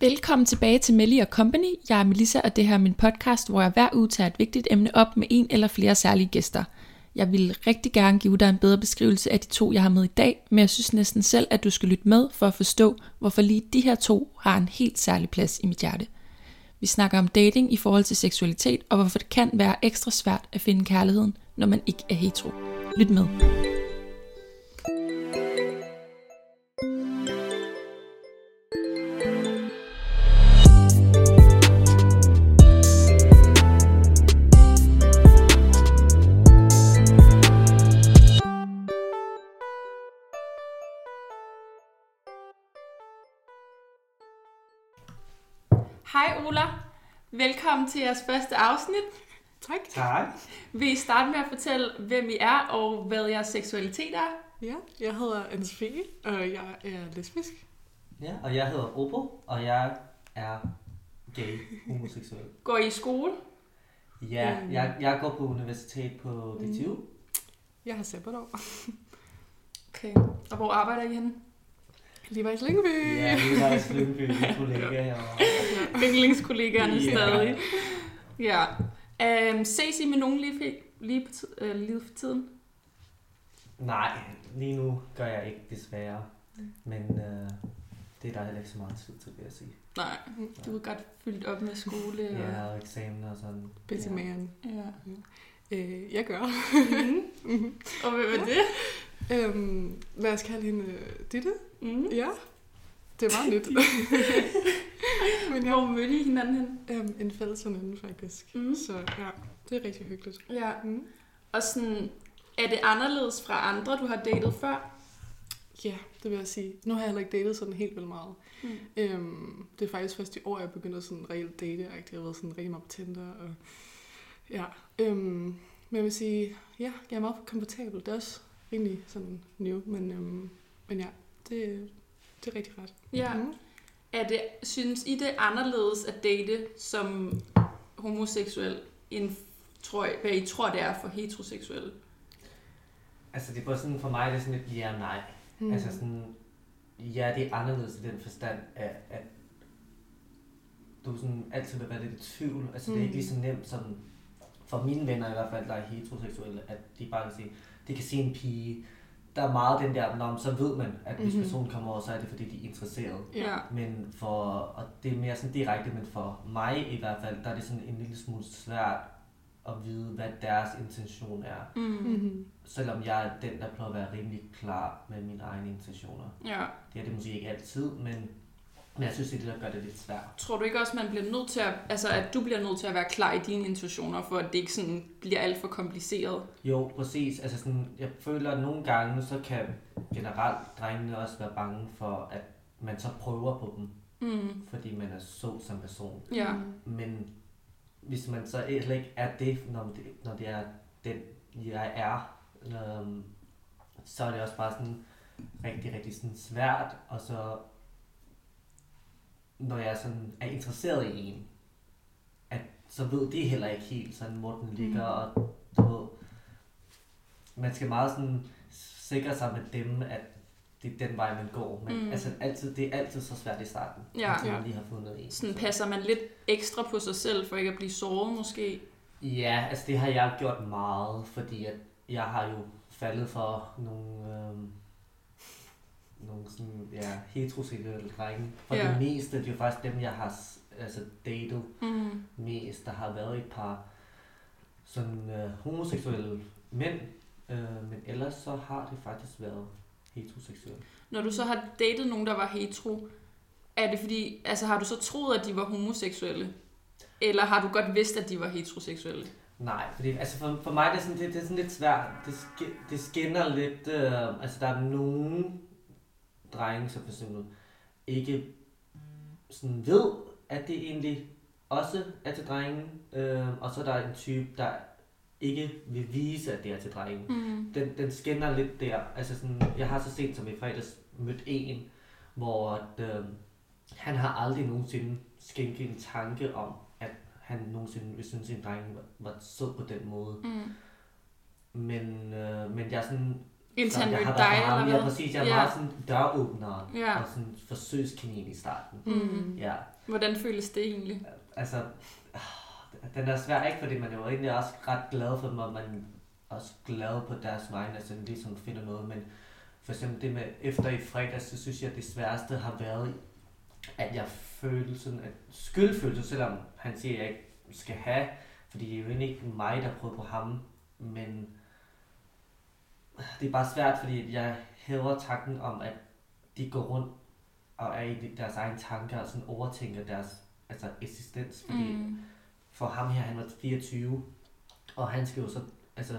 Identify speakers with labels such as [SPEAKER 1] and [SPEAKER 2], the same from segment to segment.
[SPEAKER 1] Velkommen tilbage til Melly Company. Jeg er Melissa, og det her er min podcast, hvor jeg hver uge tager et vigtigt emne op med en eller flere særlige gæster. Jeg vil rigtig gerne give dig en bedre beskrivelse af de to, jeg har med i dag, men jeg synes næsten selv, at du skal lytte med for at forstå, hvorfor lige de her to har en helt særlig plads i mit hjerte. Vi snakker om dating i forhold til seksualitet, og hvorfor det kan være ekstra svært at finde kærligheden, når man ikke er hetero. Lyt med. Velkommen til jeres første afsnit.
[SPEAKER 2] Tak.
[SPEAKER 3] Tak.
[SPEAKER 1] Vil I starte med at fortælle, hvem I er og hvad jeres seksualitet er?
[SPEAKER 2] Ja, jeg hedder Anne-Sophie, og jeg er lesbisk.
[SPEAKER 3] Ja, og jeg hedder Obo, og jeg er gay, homoseksuel.
[SPEAKER 1] Går I i skole?
[SPEAKER 3] Ja,
[SPEAKER 2] Mm.
[SPEAKER 3] jeg, jeg går på universitet på DTU.
[SPEAKER 2] Jeg har sabbatår.
[SPEAKER 1] Okay. Og hvor arbejder I henne?
[SPEAKER 2] Lige var i Lyngby.
[SPEAKER 3] Ja, vi i Lyngby, min kollega herovre.
[SPEAKER 1] Yndlingskollegaerne
[SPEAKER 3] Ja.
[SPEAKER 1] stadig. Ja. Um, ses I med nogen lige, for- lige, på tid, øh, lige for tiden?
[SPEAKER 3] Nej, lige nu gør jeg ikke desværre. Men øh, det er der heller ikke så meget tid til, vil jeg sige.
[SPEAKER 1] Nej, du er godt fyldt op med skole.
[SPEAKER 3] Ja, og eksamen og sådan.
[SPEAKER 2] Busy
[SPEAKER 3] Ja.
[SPEAKER 2] man.
[SPEAKER 1] ja.
[SPEAKER 2] Øh, jeg gør.
[SPEAKER 1] Mm.
[SPEAKER 2] Mhm.
[SPEAKER 1] Og hvem er det?
[SPEAKER 2] øhm, lad os kalde hende øh, Ditte.
[SPEAKER 1] Mm.
[SPEAKER 2] Ja, det meget nyt. Men ja,
[SPEAKER 1] Hvor mødte I hinanden hen?
[SPEAKER 2] øhm, en fælles veninde faktisk.
[SPEAKER 1] Mm.
[SPEAKER 2] Så ja, det er rigtig hyggeligt.
[SPEAKER 1] Ja.
[SPEAKER 2] Mm.
[SPEAKER 1] Og sådan, er det anderledes fra andre, du har datet før?
[SPEAKER 2] Ja, det vil jeg sige. Nu har jeg heller ikke datet sådan helt vildt meget.
[SPEAKER 1] Mm.
[SPEAKER 2] Øhm, det er faktisk først i år, jeg begynder sådan reelt date -agtigt. Jeg har været sådan rigtig meget på Tinder. Og, ja, øhm, men jeg vil sige, ja, jeg er meget komfortabel. Det er også rimelig sådan new, men, øhm, men ja, det, det er rigtig ret.
[SPEAKER 1] Ja.
[SPEAKER 2] Mm.
[SPEAKER 1] Er det, synes I det er anderledes at date som homoseksuel, end tror, I- hvad I tror, det er for heteroseksuelle?
[SPEAKER 3] Altså, det er bare sådan, for mig er det sådan lidt ja og nej.
[SPEAKER 2] Mm.
[SPEAKER 3] Altså sådan, ja, det er anderledes i den forstand, at, at du sådan altid vil være lidt i tvivl. Altså, mm. det er ikke
[SPEAKER 2] Mm.
[SPEAKER 3] lige så nemt som, for mine venner i hvert fald, der er heteroseksuelle, at de bare kan se, de kan se en pige, der er meget den der, Nå, men så ved man, at hvis
[SPEAKER 2] Mhm.
[SPEAKER 3] personen kommer over, så er det fordi, de er interesseret.
[SPEAKER 2] Ja.
[SPEAKER 3] Men for, og det er mere sådan direkte, men for mig i hvert fald, der er det sådan en lille smule svært at vide, hvad deres intention er.
[SPEAKER 1] Mm.
[SPEAKER 2] Mm-hmm.
[SPEAKER 3] Selvom jeg er den, der prøver at være rimelig klar med mine egne intentioner.
[SPEAKER 1] Ja.
[SPEAKER 3] Det er det måske ikke altid, men, men jeg synes, det er det, der gør det lidt svært.
[SPEAKER 1] Tror du ikke også, man bliver nødt til at, altså at du bliver nødt til at være klar i dine intentioner, for at det ikke sådan bliver alt for kompliceret?
[SPEAKER 3] Jo, præcis. Altså sådan, jeg føler, at nogle gange, så kan generelt drengene også være bange for, at man så prøver på dem,
[SPEAKER 1] Mm.
[SPEAKER 3] fordi man er så som person.
[SPEAKER 1] Ja.
[SPEAKER 3] Men hvis man så heller ikke er det, når det, når det er den, jeg er, øhm, så er det også bare sådan rigtig, rigtig sådan svært, og så når jeg sådan er interesseret i en, at så ved de heller ikke helt sådan, hvor den ligger,
[SPEAKER 1] Mm.
[SPEAKER 3] og du ved, man skal meget sådan sikre sig med dem, at det er den vej, man går. Men
[SPEAKER 1] Mm.
[SPEAKER 3] mm. altså, altid, det er altid så svært i starten,
[SPEAKER 1] Ja.
[SPEAKER 2] Ja.
[SPEAKER 3] man lige har fundet en.
[SPEAKER 1] Sådan
[SPEAKER 3] Så-
[SPEAKER 1] passer man lidt ekstra på sig selv, for ikke at blive såret måske.
[SPEAKER 3] Ja, altså det har jeg gjort meget, fordi at jeg har jo faldet for nogle, nogle sådan, ja, heteroseksuelle drenge. For
[SPEAKER 1] Ja.
[SPEAKER 3] det meste, det er jo faktisk dem, jeg har altså, datet
[SPEAKER 1] Mm.
[SPEAKER 3] mest. Der har været et par sådan øh, homoseksuelle mænd, øh, men ellers så har det faktisk været heteroseksuelle.
[SPEAKER 1] Når du så har datet nogen, der var hetero, er det fordi, altså har du så troet, at de var homoseksuelle? Eller har du godt vidst, at de var heteroseksuelle?
[SPEAKER 3] Nej, fordi altså for, for mig det er sådan, det, det er sådan lidt svært. Det, det skinner lidt, øh, altså der er nogle drenge, som for eksempel ikke sådan ved, at det egentlig også er til drenge. Øh, og så er der en type, der ikke vil vise, at det er til drenge.
[SPEAKER 1] Mm.
[SPEAKER 3] Den, den skinner lidt der. Altså sådan, jeg har så sent som i fredags mødt en, hvor at, øh, han har aldrig nogensinde skænket en tanke om, at han nogensinde ville synes, at en dreng var, var sød på den måde.
[SPEAKER 1] Mm.
[SPEAKER 3] Men, øh, men jeg er sådan
[SPEAKER 1] Indtil han
[SPEAKER 3] jeg
[SPEAKER 1] mødte dig, eller
[SPEAKER 3] Ja,
[SPEAKER 1] hvad?
[SPEAKER 3] præcis. Jeg er
[SPEAKER 1] Ja.
[SPEAKER 3] meget sådan døråbner
[SPEAKER 1] Ja.
[SPEAKER 3] og sådan forsøgskanin i starten.
[SPEAKER 1] Mm.
[SPEAKER 3] Ja,
[SPEAKER 1] Hvordan føles det egentlig?
[SPEAKER 3] altså, ah, den er svær ikke, fordi man er jo egentlig også ret glad for dem, og man er også glad på deres vegne, altså ligesom finder noget, men for eksempel det med efter i fredags, så synes jeg, at det sværeste har været, at jeg følte sådan, at skyldfølelse, selvom han siger, at jeg ikke skal have, fordi det er jo egentlig ikke mig, der prøver på ham, men det er bare svært, fordi jeg hæver tanken om, at de går rundt og er i deres egne tanker og sådan overtænker deres altså eksistens, fordi mm.
[SPEAKER 1] Mm.
[SPEAKER 3] for ham her, han var 24, og han skal jo så altså,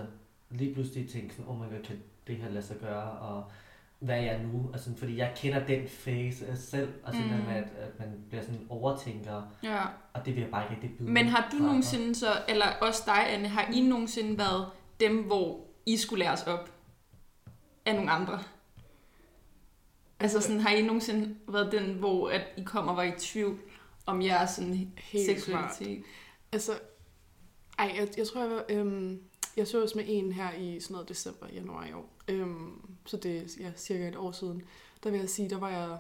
[SPEAKER 3] lige pludselig tænke sådan, oh my god, kan det her lade sig gøre, og hvad er jeg nu? Altså, fordi jeg kender den af selv, og sådan
[SPEAKER 1] Mm.
[SPEAKER 3] mm. med, at, at man bliver sådan overtænker,
[SPEAKER 1] Ja.
[SPEAKER 3] og det vil jeg bare ikke rigtig byde
[SPEAKER 1] Men har du nogensinde så, eller også dig, Anne, har I nogensinde været dem, hvor I skulle læres op af nogle andre? Altså sådan, har I nogensinde været den, hvor at I kommer og var i tvivl om jeres sådan,
[SPEAKER 2] Helt
[SPEAKER 1] seksualitet?
[SPEAKER 2] Altså, ej, jeg, jeg tror, jeg var, øhm, jeg så med en her i sådan noget december, januar i år. Øhm, så det er ja, cirka et år siden. Der vil jeg sige, der var jeg,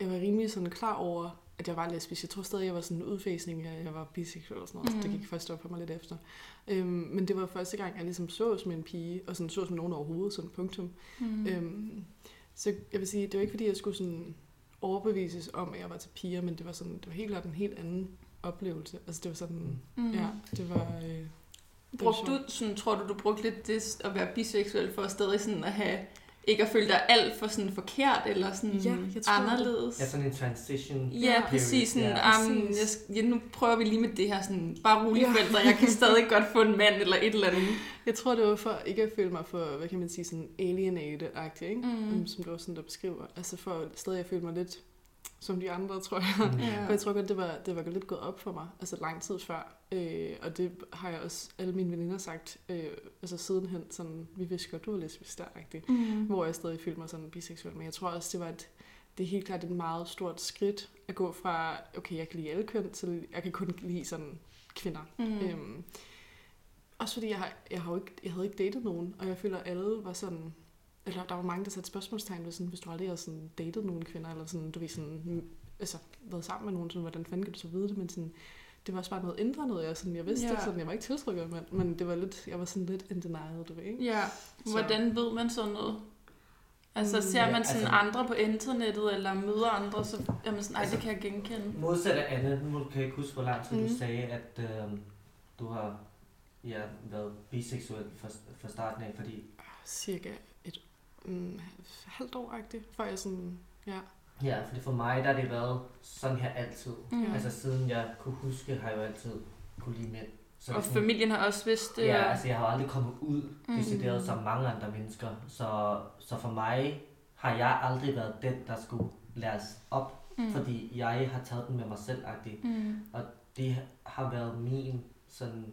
[SPEAKER 2] jeg var rimelig sådan klar over, at jeg var lesbisk. Jeg tror stadig, jeg var sådan en udfasning af, at jeg var biseksuel og sådan noget. Mm. Så det gik først op for mig lidt efter. Øhm, men det var første gang, jeg ligesom så som en pige, og sådan så som nogen overhovedet, sådan punktum.
[SPEAKER 1] Mm.
[SPEAKER 2] Øhm, så jeg vil sige, det var ikke fordi, jeg skulle sådan overbevises om, at jeg var til piger, men det var, sådan, det var helt klart en helt anden oplevelse. Altså det var sådan,
[SPEAKER 1] Mm.
[SPEAKER 2] ja, det var... Øh,
[SPEAKER 1] Brugte du, sådan, tror du, du brugte lidt det at være biseksuel for stadig sådan at have, ikke at føle dig alt for sådan forkert, eller sådan
[SPEAKER 2] Ja, jeg tror,
[SPEAKER 1] anderledes?
[SPEAKER 3] Ja, sådan en transition.
[SPEAKER 1] Ja,
[SPEAKER 2] Ja,
[SPEAKER 1] præcis. Sådan,
[SPEAKER 3] Ja.
[SPEAKER 1] um, jeg, ja, nu prøver vi lige med det her. Sådan, bare rolig
[SPEAKER 2] Ja.
[SPEAKER 1] forældre, jeg kan stadig godt få en mand eller et eller andet.
[SPEAKER 2] Jeg tror, det var for ikke at føle mig for, hvad kan man sige, sådan alienated-agtig, ikke?
[SPEAKER 1] Mm.
[SPEAKER 2] Mm. Som du også sådan der beskriver. Altså for stadig at føle mig lidt som de andre, tror jeg.
[SPEAKER 3] Mm.
[SPEAKER 1] Ja.
[SPEAKER 2] For jeg tror godt, det var, det var lidt gået op for mig, altså lang tid før. Øh, og det har jeg også alle mine veninder sagt, øh, altså sidenhen, sådan, vi vidste godt, du var lesbisk der,
[SPEAKER 1] Mm.
[SPEAKER 2] hvor jeg stadig følte mig sådan biseksuel. Men jeg tror også, det var et, det er helt klart et meget stort skridt at gå fra, okay, jeg kan lide alle køn, til jeg kan kun lide sådan kvinder.
[SPEAKER 1] Mm.
[SPEAKER 2] Mm. Øhm, også fordi jeg, har, jeg, har jo ikke, jeg havde ikke datet nogen, og jeg føler, at alle var sådan... Eller der var mange, der satte spørgsmålstegn ved sådan, hvis du aldrig har sådan datet nogen kvinder, eller sådan, du ved sådan, altså, været sammen med nogen, sådan, hvordan fanden kan du så vide det, men sådan, det var også bare noget indre noget, jeg, sådan, jeg vidste
[SPEAKER 1] Ja.
[SPEAKER 2] ja. sådan, jeg var ikke tiltrykket, men, men det var lidt, jeg var sådan lidt in denial, du ved, ikke?
[SPEAKER 1] Ja, hvordan ved man sådan noget? Altså
[SPEAKER 2] Mm,
[SPEAKER 1] ser
[SPEAKER 3] ja,
[SPEAKER 1] man sådan
[SPEAKER 3] altså-
[SPEAKER 1] andre på internettet, eller møder andre, så er man sådan, ej, det kan jeg genkende.
[SPEAKER 3] Modsat af Anne, nu kan jeg ikke huske, hvor lang tid mm. Du sagde, at øh, du har ja, været biseksuel fra, fra starten af, fordi
[SPEAKER 2] Cirka mm, halvt år før jeg sådan, ja.
[SPEAKER 3] ja, fordi for mig der har det været sådan her altid.
[SPEAKER 1] Mm.
[SPEAKER 3] Altså siden jeg kunne huske, har jeg jo altid kunne lide mænd. Så
[SPEAKER 1] Og
[SPEAKER 3] sådan-
[SPEAKER 1] familien har også vidst det.
[SPEAKER 3] Ja,
[SPEAKER 1] og-
[SPEAKER 3] altså jeg har aldrig kommet ud
[SPEAKER 1] Mm.
[SPEAKER 3] decideret som mange andre mennesker. Så, så for mig har jeg aldrig været den, der skulle læres op,
[SPEAKER 1] mm.
[SPEAKER 3] fordi jeg har taget den med mig selv.
[SPEAKER 1] Mm.
[SPEAKER 3] Det har været min sådan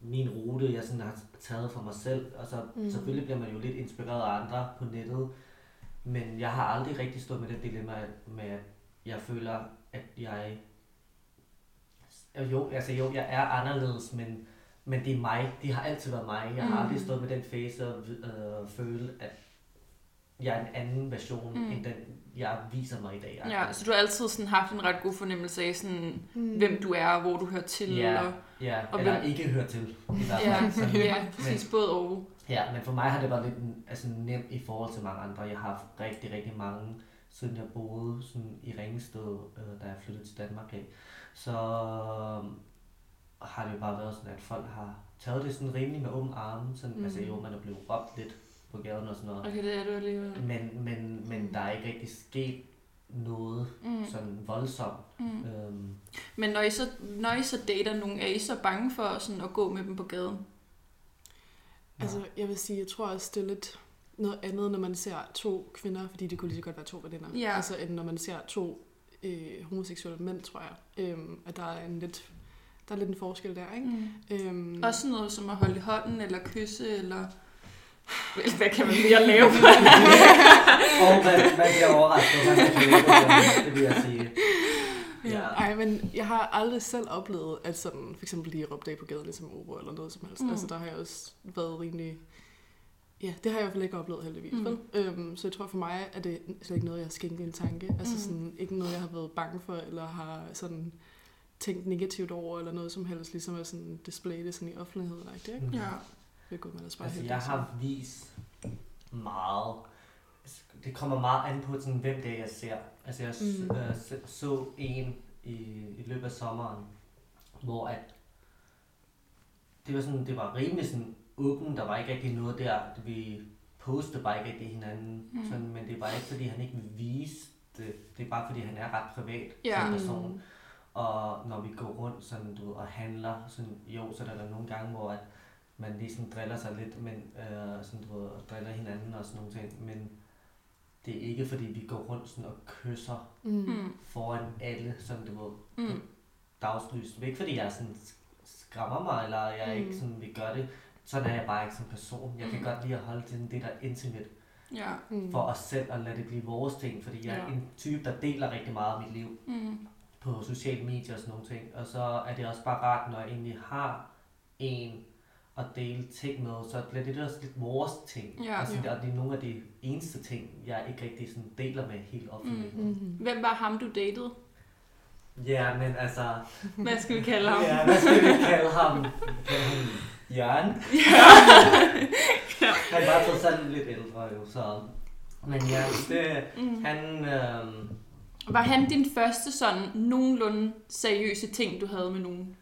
[SPEAKER 3] min rute, jeg sådan har taget for mig selv. Og så
[SPEAKER 2] Mm.
[SPEAKER 3] selvfølgelig bliver man jo lidt inspireret af andre på nettet. Men jeg har aldrig rigtig stået med det dilemma med, at jeg føler, at jeg... Jo, altså jo, jeg er anderledes, men, men det er mig. Det har altid været mig. Jeg har
[SPEAKER 1] Mm.
[SPEAKER 3] aldrig stået med den fase og øh, føle, at jeg er en anden version,
[SPEAKER 1] mm.
[SPEAKER 3] end den, jeg viser mig i dag.
[SPEAKER 1] Ja, så du har altid sådan haft en ret god fornemmelse af, sådan,
[SPEAKER 2] Mm.
[SPEAKER 1] hvem du er, og hvor du hører til.
[SPEAKER 3] Ja,
[SPEAKER 1] Og,
[SPEAKER 3] ja
[SPEAKER 1] og
[SPEAKER 3] eller
[SPEAKER 1] hvem-
[SPEAKER 3] ikke hører til. I hvert
[SPEAKER 1] ja,
[SPEAKER 3] fald. Sådan.
[SPEAKER 1] ja, præcis både og.
[SPEAKER 3] Ja, men for mig har det været lidt altså, nemt i forhold til mange andre. Jeg har haft rigtig, rigtig mange, siden jeg boede sådan, i Ringsted, øh, da jeg flyttede til Danmark af. Så øh, har det jo bare været sådan, at folk har taget det sådan rimelig med åbne arme. Sådan,
[SPEAKER 2] mm.
[SPEAKER 3] Altså jo, man er blevet råbt lidt på gaden og sådan noget.
[SPEAKER 1] Okay, det er du alligevel.
[SPEAKER 3] Men, men, men der er ikke rigtig sket noget
[SPEAKER 1] Mm.
[SPEAKER 3] sådan voldsomt.
[SPEAKER 1] Mm.
[SPEAKER 3] Øhm,
[SPEAKER 1] Men når I, så, når I så dater nogen, er I så bange for sådan at gå med dem på gaden?
[SPEAKER 2] Altså, jeg vil sige, jeg tror også, det er lidt noget andet, når man ser to kvinder, fordi det kunne lige så godt være to veninder.
[SPEAKER 1] Ja.
[SPEAKER 2] Altså, end når man ser to øh, homoseksuelle mænd, tror jeg. Øhm, at der er en lidt, der er lidt en forskel der, ikke?
[SPEAKER 1] Mm.
[SPEAKER 2] Øhm,
[SPEAKER 1] Også sådan noget som at holde i hånden, eller kysse, eller... Vel, Hvad kan man mere lave?
[SPEAKER 3] og man, man bliver overrasket, man skal det, det vil jeg sige.
[SPEAKER 2] Ja. Ej, men jeg har aldrig selv oplevet, at sådan, for eksempel lige råbte af på gaden, ligesom Obo eller noget som helst.
[SPEAKER 1] Mm.
[SPEAKER 2] Altså, der har jeg også været rimelig Ja, det har jeg i hvert fald ikke oplevet heldigvis.
[SPEAKER 1] Mm.
[SPEAKER 2] Mm. Øhm, så jeg tror for mig, at det slet ikke noget, jeg har skænket en tanke. Altså
[SPEAKER 1] Mm.
[SPEAKER 2] sådan, ikke noget, jeg har været bange for, eller har sådan tænkt negativt over, eller noget som helst, ligesom at sådan display det sådan i offentlighed. Ikke?
[SPEAKER 3] Mm.
[SPEAKER 1] Ja.
[SPEAKER 2] Det er godt, man er
[SPEAKER 3] Altså,
[SPEAKER 2] helt
[SPEAKER 3] jeg har vist meget. Altså, Det kommer meget an på, sådan, hvem det er, jeg ser. Altså, jeg mm.
[SPEAKER 2] Mm.
[SPEAKER 3] øh, så, en i, i løbet af sommeren, hvor at det var sådan, det var rimelig sådan åben, der var ikke rigtig noget der, vi postede bare ikke rigtig hinanden,
[SPEAKER 1] Mm.
[SPEAKER 3] mm. sådan, men det var ikke fordi han ikke ville vise det, det er bare fordi han er ret privat
[SPEAKER 1] Ja.
[SPEAKER 3] som person. Og når vi går rundt sådan, du ved, og handler, sådan, jo, så er der nogle gange, hvor at man lige sådan driller sig lidt, men øh, sådan, du ved, og driller hinanden og sådan nogle ting. Men det er ikke fordi, vi går rundt sådan og kysser
[SPEAKER 2] Mm.
[SPEAKER 1] Mm.
[SPEAKER 3] foran alle, sådan du ved,
[SPEAKER 1] Mm.
[SPEAKER 3] dagslys. Det er ikke fordi, jeg sådan skræmmer mig, eller jeg
[SPEAKER 2] Mm.
[SPEAKER 3] ikke sådan vil gøre det. Sådan er jeg bare ikke som person. Jeg kan
[SPEAKER 1] Mm.
[SPEAKER 3] godt lide at holde til det der intimate
[SPEAKER 1] Ja.
[SPEAKER 2] Mm.
[SPEAKER 3] for os selv, og lade det blive vores ting. Fordi jeg er
[SPEAKER 2] Ja.
[SPEAKER 3] en type, der deler rigtig meget af mit liv
[SPEAKER 1] Mm.
[SPEAKER 3] på sociale medier og sådan nogle ting. Og så er det også bare rart, når jeg egentlig har en at dele ting med, så bliver det også lidt vores ting.
[SPEAKER 1] Ja.
[SPEAKER 3] og, sådan,
[SPEAKER 2] Ja.
[SPEAKER 3] og det er nogle af de eneste ting, jeg ikke rigtig sådan deler med helt offentligt. Mm.
[SPEAKER 2] Mm.
[SPEAKER 1] Hvem var ham, du datede?
[SPEAKER 3] Ja, men altså...
[SPEAKER 1] Hvad skal vi kalde ham?
[SPEAKER 3] Ja, hvad skal vi kalde ham? Kalde ham Jørgen? Han var trods alt lidt ældre jo, så... Men ja, det,
[SPEAKER 1] Mm.
[SPEAKER 3] han... Øhm,
[SPEAKER 1] Var han din første sådan nogenlunde seriøse ting, du havde med nogen?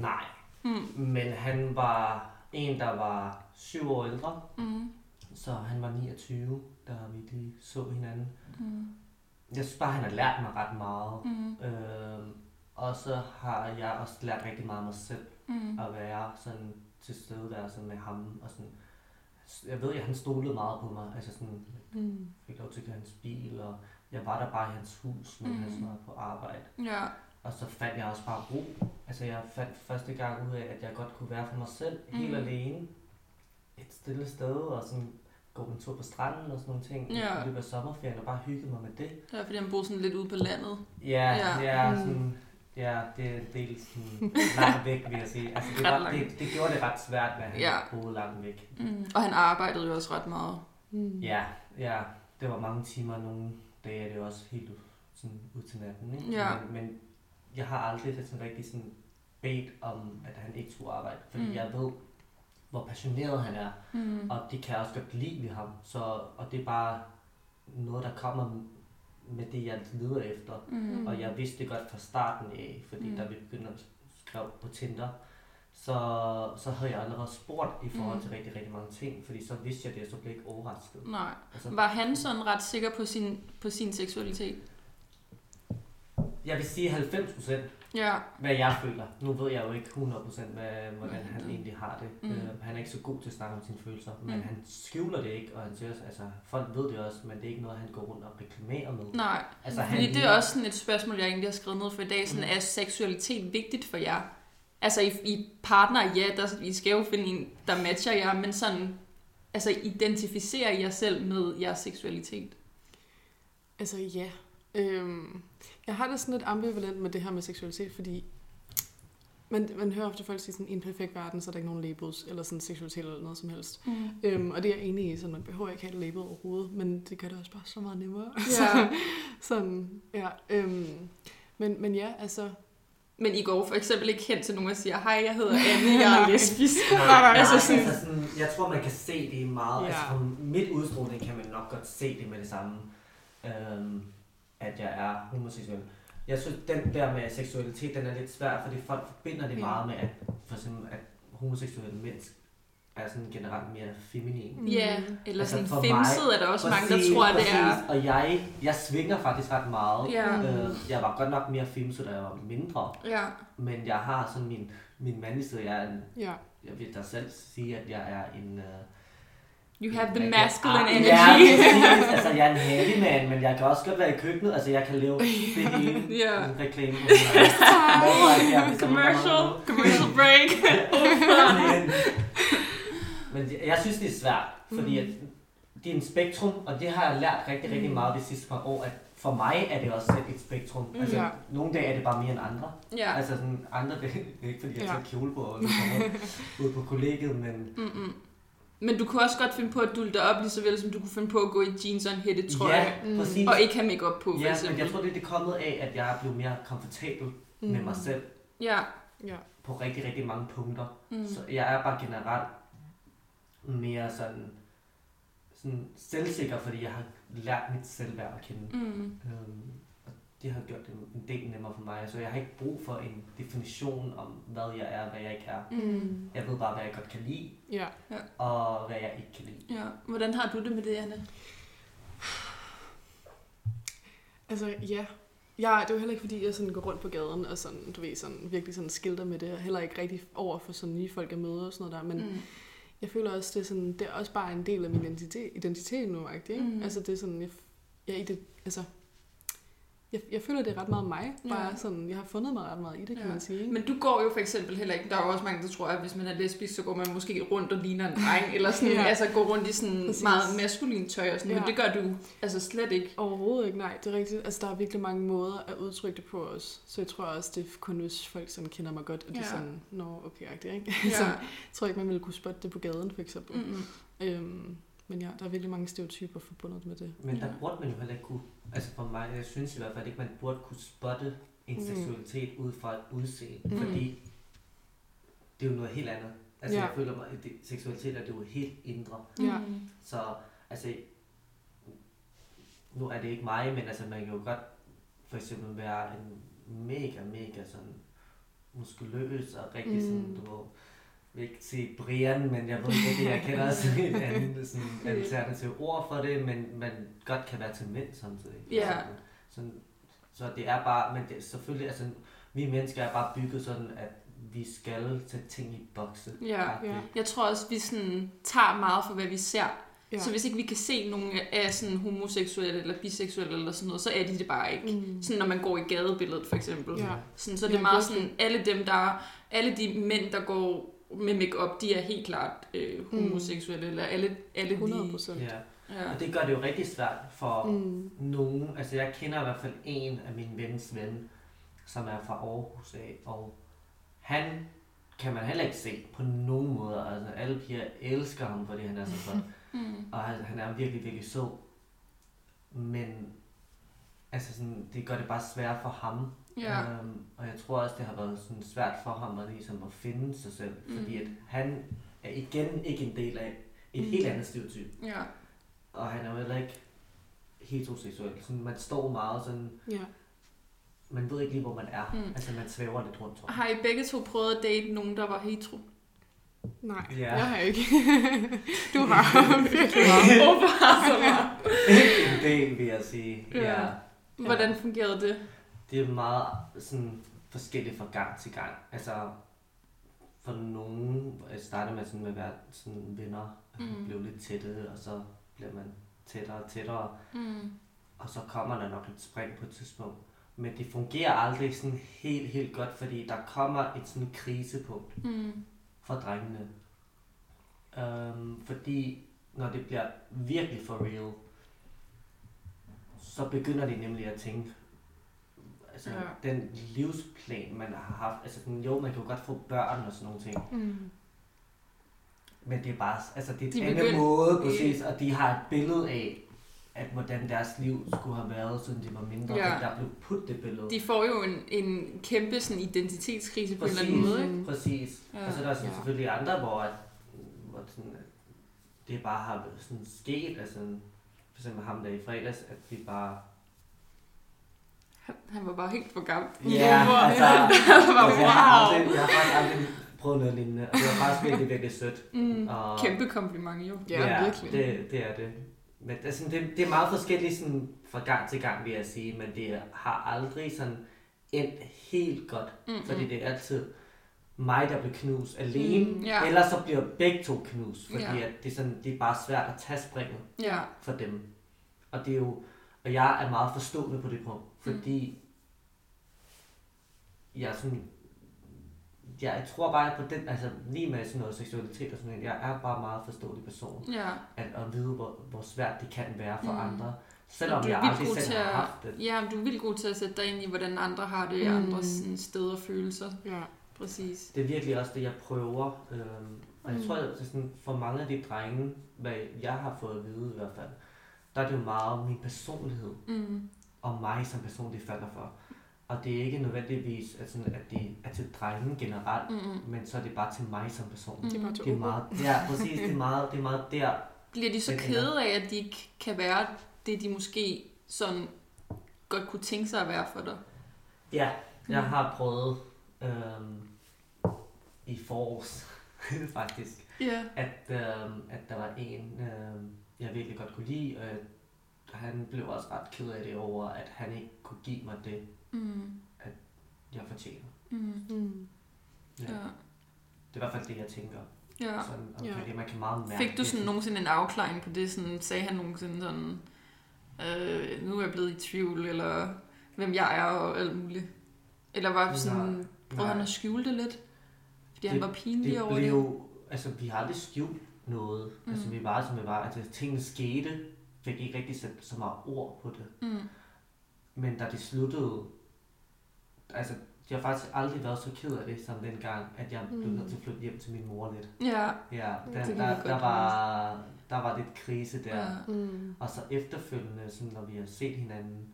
[SPEAKER 3] nej,
[SPEAKER 1] Mm.
[SPEAKER 3] men han var en, der var syv år ældre,
[SPEAKER 1] Mm.
[SPEAKER 3] så han var 29, da vi lige så hinanden.
[SPEAKER 1] Mm.
[SPEAKER 3] Jeg synes bare, han har lært mig ret meget.
[SPEAKER 1] Mm.
[SPEAKER 3] Øhm, og så har jeg også lært rigtig meget af mig selv.
[SPEAKER 1] Mm.
[SPEAKER 3] at være sådan til stedeværelse med ham. Og sådan, jeg ved, at han stolede meget på mig. Altså sådan,
[SPEAKER 2] Mm.
[SPEAKER 3] fik lov til at køre hans bil, og jeg var der bare i hans hus, når mm. han
[SPEAKER 1] Mm.
[SPEAKER 3] var på arbejde.
[SPEAKER 1] Ja.
[SPEAKER 3] Og så fandt jeg også bare ro. Altså jeg fandt første gang ud af, at jeg godt kunne være for mig selv, mm. helt alene. Et stille sted, og sådan gå en tur på stranden og sådan nogle ting.
[SPEAKER 1] Ja.
[SPEAKER 3] I løbet af sommerferien, og bare hygge mig med det.
[SPEAKER 1] Det var fordi, han boede sådan lidt ude på landet.
[SPEAKER 3] Ja,
[SPEAKER 1] Ja.
[SPEAKER 3] ja, ja
[SPEAKER 2] Mm.
[SPEAKER 3] sådan, ja det er en del sådan langt væk, vil jeg sige. Altså, det, var, det, det gjorde det ret svært, at han
[SPEAKER 1] Ja.
[SPEAKER 3] ja. boede langt væk.
[SPEAKER 1] Mm. Og han arbejdede jo også ret meget.
[SPEAKER 2] Mm.
[SPEAKER 3] Ja, ja, det var mange timer, nogle dage er det også helt ud, sådan ud til natten. Ikke?
[SPEAKER 1] Ja.
[SPEAKER 3] Men, men jeg har aldrig sådan rigtig sådan bedt om, at han ikke skulle arbejde, fordi
[SPEAKER 1] Mm.
[SPEAKER 3] mm. jeg ved, hvor passioneret han er,
[SPEAKER 1] Mm.
[SPEAKER 3] og det kan jeg også godt lide ved ham. Så, og det er bare noget, der kommer med det, jeg leder efter.
[SPEAKER 1] Mm.
[SPEAKER 3] Og jeg vidste det godt fra starten af, fordi
[SPEAKER 1] Mm.
[SPEAKER 3] mm. da vi begyndte at skrive på Tinder, så, så havde jeg allerede spurgt i forhold
[SPEAKER 1] Mm.
[SPEAKER 3] til rigtig, rigtig mange ting, fordi så vidste jeg det, og så blev jeg ikke overrasket.
[SPEAKER 1] Nej.
[SPEAKER 3] Altså,
[SPEAKER 1] Var han sådan ret sikker på sin, på sin seksualitet?
[SPEAKER 3] Jeg vil sige 90 procent,
[SPEAKER 1] Ja.
[SPEAKER 3] hvad jeg føler. Nu ved jeg jo ikke 100 procent, hvordan
[SPEAKER 1] Nej,
[SPEAKER 3] han
[SPEAKER 1] det-
[SPEAKER 3] egentlig har det.
[SPEAKER 1] Mm.
[SPEAKER 3] Mm. Øh, han er ikke så god til at snakke om sine følelser, men
[SPEAKER 1] Mm.
[SPEAKER 3] han skjuler det ikke, og han siger også, altså, folk ved det også, men det er ikke noget, han går rundt og reklamerer med.
[SPEAKER 1] Nej.
[SPEAKER 3] Altså,
[SPEAKER 1] Fordi det er også sådan et spørgsmål, jeg egentlig har skrevet ned for i dag. Sådan,
[SPEAKER 3] Mm.
[SPEAKER 1] Er seksualitet vigtigt for jer? Altså i, i partner, ja, der, I skal jo finde en, der matcher jer, men sådan, altså identificerer I jer selv med jeres seksualitet?
[SPEAKER 2] Altså ja. Øhm, jeg har det sådan lidt ambivalent med det her med seksualitet, fordi man, man hører ofte folk sige sådan, i en perfekt verden, så er der ikke nogen labels, eller sådan seksualitet eller noget som helst.
[SPEAKER 1] Mm.
[SPEAKER 2] Øhm, og det er jeg enig i, så man behøver ikke have et label overhovedet, men det gør det også bare så meget nemmere.
[SPEAKER 1] Ja.
[SPEAKER 2] sådan, ja. Øhm, men, men ja, altså,
[SPEAKER 1] Men I går for eksempel ikke hen til nogen og siger, hej, jeg hedder Anne, jeg er lesbisk.
[SPEAKER 3] Nej,
[SPEAKER 2] nej,
[SPEAKER 3] nej,
[SPEAKER 1] altså
[SPEAKER 3] altså,
[SPEAKER 1] sådan-
[SPEAKER 3] altså sådan, jeg tror, man kan se det meget.
[SPEAKER 2] Ja.
[SPEAKER 3] Ja. Altså, på mit udstråling kan man nok godt se det med det samme, øhm, at jeg er homoseksuel. Jeg synes, den der med seksualitet, den er lidt svær, fordi folk forbinder det meget med, at, for eksempel, at homoseksuelle mennesker er sådan generelt mere feminine.
[SPEAKER 1] Ja, eller
[SPEAKER 3] Altså,
[SPEAKER 1] sådan
[SPEAKER 3] for
[SPEAKER 1] femset
[SPEAKER 3] mig-
[SPEAKER 1] er der også mange, der
[SPEAKER 3] Præcis,
[SPEAKER 1] tror, at det
[SPEAKER 3] præcis.
[SPEAKER 1] er.
[SPEAKER 3] Og jeg, jeg svinger faktisk ret meget.
[SPEAKER 1] Ja.
[SPEAKER 3] Øh, jeg var godt nok mere femset, da jeg var mindre.
[SPEAKER 1] Ja.
[SPEAKER 3] Men jeg har sådan min, min mandlige side, jeg er en,
[SPEAKER 2] ja.
[SPEAKER 3] jeg vil da selv sige, at jeg er en... Uh,
[SPEAKER 1] You have the masculine
[SPEAKER 3] ah,
[SPEAKER 1] energy.
[SPEAKER 3] Ja, præcis. altså jeg er en heavy man, men jeg kan også godt være i køkkenet. Altså jeg kan lave det hele.
[SPEAKER 1] Ja.
[SPEAKER 3] Reklame.
[SPEAKER 1] Commercial, commercial break.
[SPEAKER 3] men, men jeg- jeg synes, det er svært, fordi at det er en spektrum, og det har jeg lært rigtig, rigtig
[SPEAKER 2] Mm.
[SPEAKER 3] meget de sidste par år, at for mig er det også selv et spektrum. Altså,
[SPEAKER 2] Ja.
[SPEAKER 3] nogle dage er det bare mere end andre.
[SPEAKER 1] Ja.
[SPEAKER 3] Altså sådan andre dage, ikke fordi jeg
[SPEAKER 2] Ja.
[SPEAKER 3] tager kjole på og ude på kollegiet, men
[SPEAKER 1] Mm-mm. Men du kunne også godt finde på at dulle dig op, lige så vel som du kunne finde på at gå i jeans og en hættetrøje.
[SPEAKER 3] Ja,
[SPEAKER 2] Mm.
[SPEAKER 3] præcis.
[SPEAKER 1] Og ikke have makeup på, for
[SPEAKER 3] ja,
[SPEAKER 1] eksempel.
[SPEAKER 3] men jeg tror, det er det kommet af, at jeg er blevet mere komfortabel mm. med mig selv
[SPEAKER 1] Ja.
[SPEAKER 2] Ja.
[SPEAKER 3] på rigtig, rigtig mange punkter.
[SPEAKER 1] Mm.
[SPEAKER 3] Så jeg er bare generelt mere sådan, sådan selvsikker, fordi jeg har lært mit selvværd at kende.
[SPEAKER 1] Mm.
[SPEAKER 3] Øhm, det har gjort det en del nemmere for mig. Så jeg har ikke brug for en definition om, hvad jeg er og hvad jeg ikke er.
[SPEAKER 1] Mm.
[SPEAKER 3] Jeg ved bare, hvad jeg godt kan lide,
[SPEAKER 2] Ja.
[SPEAKER 3] og hvad jeg ikke kan lide.
[SPEAKER 1] Ja. Hvordan har du det med det, Anne?
[SPEAKER 2] Altså, ja. Jeg, det er jo heller ikke, fordi jeg sådan går rundt på gaden og sådan, du ved, sådan, virkelig sådan skilter med det, og heller ikke rigtig over for sådan nye folk, jeg møder og sådan noget der, men
[SPEAKER 1] Mm.
[SPEAKER 2] jeg føler også, det er, sådan, det er også bare en del af min identitet, identitet nu, ikke?
[SPEAKER 1] Mhm.
[SPEAKER 2] Altså, det er sådan, jeg, jeg, det, altså, jeg, jeg føler, det er ret meget mig,
[SPEAKER 1] Ja.
[SPEAKER 2] bare sådan, jeg har fundet mig ret meget i det, kan
[SPEAKER 1] Ja.
[SPEAKER 2] man sige, ikke?
[SPEAKER 1] Men du går jo for eksempel heller ikke, der er jo også mange, der tror, at hvis man er lesbisk, så går man måske rundt og ligner en dreng, eller sådan,
[SPEAKER 2] Ja.
[SPEAKER 1] ja. altså går rundt i sådan
[SPEAKER 2] Præcis.
[SPEAKER 1] meget maskulin tøj og sådan, ja.
[SPEAKER 2] Ja.
[SPEAKER 1] men det gør du altså slet ikke.
[SPEAKER 2] Overhovedet ikke, nej, det er rigtigt. Altså, der er virkelig mange måder at udtrykke det på os. Så jeg tror også, det er kun hvis folk sådan kender mig godt, at
[SPEAKER 1] Ja.
[SPEAKER 2] er sådan, nå, okay, ikke?
[SPEAKER 1] Ja.
[SPEAKER 2] så jeg tror ikke, man ville kunne spotte det på gaden, for eksempel.
[SPEAKER 1] Mm-mm.
[SPEAKER 2] Øhm, men ja, der er virkelig mange stereotyper forbundet med det.
[SPEAKER 3] Men der
[SPEAKER 1] Ja.
[SPEAKER 3] burde man jo heller ikke kunne, altså for mig, jeg synes i hvert fald ikke, man burde kunne spotte en
[SPEAKER 2] Mm.
[SPEAKER 3] seksualitet ud fra et udseende,
[SPEAKER 2] Mm.
[SPEAKER 3] fordi det er jo noget helt andet. Altså
[SPEAKER 2] Ja.
[SPEAKER 3] jeg føler mig, at det, seksualitet er det jo helt indre.
[SPEAKER 2] Ja.
[SPEAKER 1] Mm.
[SPEAKER 3] Så altså, nu er det ikke mig, men altså man kan jo godt for eksempel være en mega, mega sådan muskuløs og rigtig mm. sådan, du ved, vil ikke sige Brian, men jeg ved ikke, det jeg kender sådan et andet sådan alternativ ord for det, men man godt kan være til mænd samtidig.
[SPEAKER 1] Ja.
[SPEAKER 3] Sådan, sådan, så det er bare, men det, selvfølgelig, altså vi mennesker er bare bygget sådan, at vi skal sætte ting i bokse.
[SPEAKER 1] Ja.
[SPEAKER 2] Ja.
[SPEAKER 1] Jeg tror også, vi sådan tager meget for, hvad vi ser.
[SPEAKER 2] Ja.
[SPEAKER 1] Så hvis ikke vi kan se nogen af sådan homoseksuelle eller biseksuelle eller sådan noget, så er de det bare ikke.
[SPEAKER 2] Mm.
[SPEAKER 1] Sådan når man går i gadebilledet for eksempel.
[SPEAKER 2] Ja.
[SPEAKER 1] Sådan, så det er
[SPEAKER 2] Ja,
[SPEAKER 1] meget sådan, alle dem der, alle de mænd, der går med makeup, de er helt klart øh, homoseksuelle, eller alle, alle
[SPEAKER 2] 100
[SPEAKER 1] de...
[SPEAKER 2] procent.
[SPEAKER 3] Ja.
[SPEAKER 1] Ja.
[SPEAKER 3] Og det gør det jo rigtig svært for
[SPEAKER 2] Mm.
[SPEAKER 3] nogen. Altså jeg kender i hvert fald en af min vens ven, som er fra Aarhus af, og han kan man heller ikke se på nogen måder. Altså alle piger elsker ham, fordi han er så flot.
[SPEAKER 1] Mm.
[SPEAKER 3] Og han, han er virkelig, virkelig sød. Men altså sådan, det gør det bare sværere for ham.
[SPEAKER 1] Ja.
[SPEAKER 3] Øhm, og jeg tror også, det har været sådan svært for ham at, ligesom at finde sig selv.
[SPEAKER 1] Mm.
[SPEAKER 3] Fordi at han er igen ikke en del af et
[SPEAKER 2] Mm.
[SPEAKER 3] helt andet stereotyp.
[SPEAKER 1] ja.
[SPEAKER 3] Og han er jo heller ikke heteroseksuel. Sådan, man står meget sådan,
[SPEAKER 2] Ja.
[SPEAKER 3] man ved ikke lige, hvor man er.
[SPEAKER 1] Mm.
[SPEAKER 3] Altså, man svæver lidt rundt, tror jeg.
[SPEAKER 1] Har I begge to prøvet at date nogen, der var hetero?
[SPEAKER 2] Nej,
[SPEAKER 3] Ja.
[SPEAKER 2] jeg har ikke. du har virkelig meget.
[SPEAKER 1] Hvorfor har så meget?
[SPEAKER 3] en del, vil jeg sige.
[SPEAKER 1] Ja.
[SPEAKER 3] Ja.
[SPEAKER 1] Hvordan fungerede det?
[SPEAKER 3] Det er meget sådan forskelligt fra gang til gang. Altså, for nogen, jeg startede med sådan med at være sådan venner,
[SPEAKER 1] Mm.
[SPEAKER 3] blev lidt tætte, og så bliver man tættere og tættere.
[SPEAKER 1] Mm.
[SPEAKER 3] Og så kommer der nok et spring på et tidspunkt. Men det fungerer aldrig sådan helt, helt godt, fordi der kommer et sådan krisepunkt
[SPEAKER 1] Mm.
[SPEAKER 3] for drengene. Øhm, fordi når det bliver virkelig for real, så begynder de nemlig at tænke, altså
[SPEAKER 1] Ja.
[SPEAKER 3] den livsplan, man har haft, altså sådan, jo, man kan jo godt få børn og sådan nogle ting,
[SPEAKER 2] Mm.
[SPEAKER 3] men det er bare, altså det er
[SPEAKER 1] De
[SPEAKER 3] en anden måde, præcis, og de har et billede af, at hvordan deres liv skulle have været, siden de var mindre,
[SPEAKER 1] Ja.
[SPEAKER 3] der blev puttet det billede.
[SPEAKER 1] De får jo en, en kæmpe sådan, identitetskrise på en eller anden
[SPEAKER 3] Præcis.
[SPEAKER 1] måde, ikke?
[SPEAKER 3] Præcis.
[SPEAKER 1] Ja.
[SPEAKER 3] Og så er der sådan
[SPEAKER 2] Ja.
[SPEAKER 3] selvfølgelig andre, hvor, at, hvor sådan, at det bare har sådan sket, altså for eksempel ham der i fredags, at vi bare...
[SPEAKER 1] Han, han var bare helt for gammel.
[SPEAKER 3] Ja,
[SPEAKER 1] Hvor-
[SPEAKER 3] altså,
[SPEAKER 1] var
[SPEAKER 3] altså jeg, har
[SPEAKER 1] wow.
[SPEAKER 3] aldrig, jeg har faktisk aldrig prøvet noget lignende, og det var faktisk virkelig, virkelig sødt.
[SPEAKER 1] Mm.
[SPEAKER 3] Og,
[SPEAKER 1] Kæmpe kompliment, jo.
[SPEAKER 2] Ja, virkelig.
[SPEAKER 3] Det, det er det. Men altså, det, det er meget forskelligt sådan, fra gang til gang, vil jeg sige, men det har aldrig sådan endt helt godt,
[SPEAKER 1] Mm-mm.
[SPEAKER 3] fordi det er altid mig, der bliver knust alene,
[SPEAKER 1] Mm, ja.
[SPEAKER 3] Ellers så bliver begge to knust, fordi
[SPEAKER 1] Ja.
[SPEAKER 3] ja. at det, er sådan, det er bare svært at tage springet
[SPEAKER 1] Ja.
[SPEAKER 3] for dem. Og det er jo, og jeg er meget forstående på det punkt,
[SPEAKER 1] Mm.
[SPEAKER 3] fordi jeg er sådan, ja, jeg tror bare på den, altså lige med sådan noget seksualitet og sådan noget, jeg er bare meget forståelig person,
[SPEAKER 1] Ja.
[SPEAKER 3] at, at vide, hvor, hvor svært det kan være for
[SPEAKER 1] Mm.
[SPEAKER 3] mm. andre, selvom
[SPEAKER 1] du er
[SPEAKER 3] jeg aldrig
[SPEAKER 1] god
[SPEAKER 3] selv
[SPEAKER 1] til
[SPEAKER 3] har
[SPEAKER 1] at-
[SPEAKER 3] haft det.
[SPEAKER 1] Ja, men du er vildt god til at sætte dig ind i, hvordan andre har det,
[SPEAKER 2] Mm.
[SPEAKER 1] mm. andres sådan, steder og følelser.
[SPEAKER 2] Ja.
[SPEAKER 1] Præcis.
[SPEAKER 3] Det er virkelig også det, jeg prøver. Øhm, Og jeg
[SPEAKER 2] Mm.
[SPEAKER 3] tror, at er sådan, for mange af de drenge, hvad jeg har fået at vide i hvert fald, der er det jo meget min personlighed
[SPEAKER 1] Mm.
[SPEAKER 3] Og mig som person, de falder for. Og det er ikke nødvendigvis, at, sådan, at det er til drenge generelt,
[SPEAKER 1] Mm.
[SPEAKER 3] men så er det bare til mig som person.
[SPEAKER 1] Mm.
[SPEAKER 2] Det er bare
[SPEAKER 3] Det er meget, ja, præcis, det er meget, det er meget der.
[SPEAKER 1] Bliver de så kede af, at de ikke kan være det, de måske sådan godt kunne tænke sig at være for dig?
[SPEAKER 3] Ja, jeg
[SPEAKER 1] Mm.
[SPEAKER 3] har prøvet øhm, i forårs, faktisk,
[SPEAKER 1] Ja.
[SPEAKER 3] at, øhm, at der var en, øhm, jeg virkelig godt kunne lide, og han blev også ret ked af det over, at han ikke kunne give mig det,
[SPEAKER 1] Mm.
[SPEAKER 3] jeg fortjener.
[SPEAKER 1] Mm.
[SPEAKER 2] Mm.
[SPEAKER 3] Ja.
[SPEAKER 1] Ja.
[SPEAKER 3] Det er i hvert fald det, jeg tænker.
[SPEAKER 1] ja.
[SPEAKER 3] Sådan, okay,
[SPEAKER 2] Ja.
[SPEAKER 3] det, man kan meget mærke
[SPEAKER 1] Fik du
[SPEAKER 3] det.
[SPEAKER 1] sådan nogensinde en afklaring på det? Sådan, sagde han nogensinde sådan, øh, nu er jeg blevet i tvivl, eller hvem jeg er og alt muligt? Eller var det sådan,
[SPEAKER 3] Nej,
[SPEAKER 1] prøvede han at skjule det lidt? Fordi han var pinlig
[SPEAKER 3] det
[SPEAKER 1] over
[SPEAKER 3] blev, altså vi har aldrig skjult noget. Mm. Altså
[SPEAKER 1] Mm.
[SPEAKER 3] vi var, som vi var. Altså tingene skete, fik ikke rigtig sat så meget ord på det.
[SPEAKER 1] det. Mm.
[SPEAKER 3] Men da det sluttede, altså jeg har faktisk aldrig været så ked af det som dengang, at jeg blev
[SPEAKER 2] Mm.
[SPEAKER 3] nødt til at flytte hjem til min mor lidt.
[SPEAKER 1] Ja.
[SPEAKER 3] Ja,
[SPEAKER 2] Det
[SPEAKER 3] der,
[SPEAKER 2] jeg
[SPEAKER 3] der, der, var, der var lidt krise der.
[SPEAKER 1] ja.
[SPEAKER 2] Mm.
[SPEAKER 3] Og så efterfølgende, sådan, når vi har set hinanden,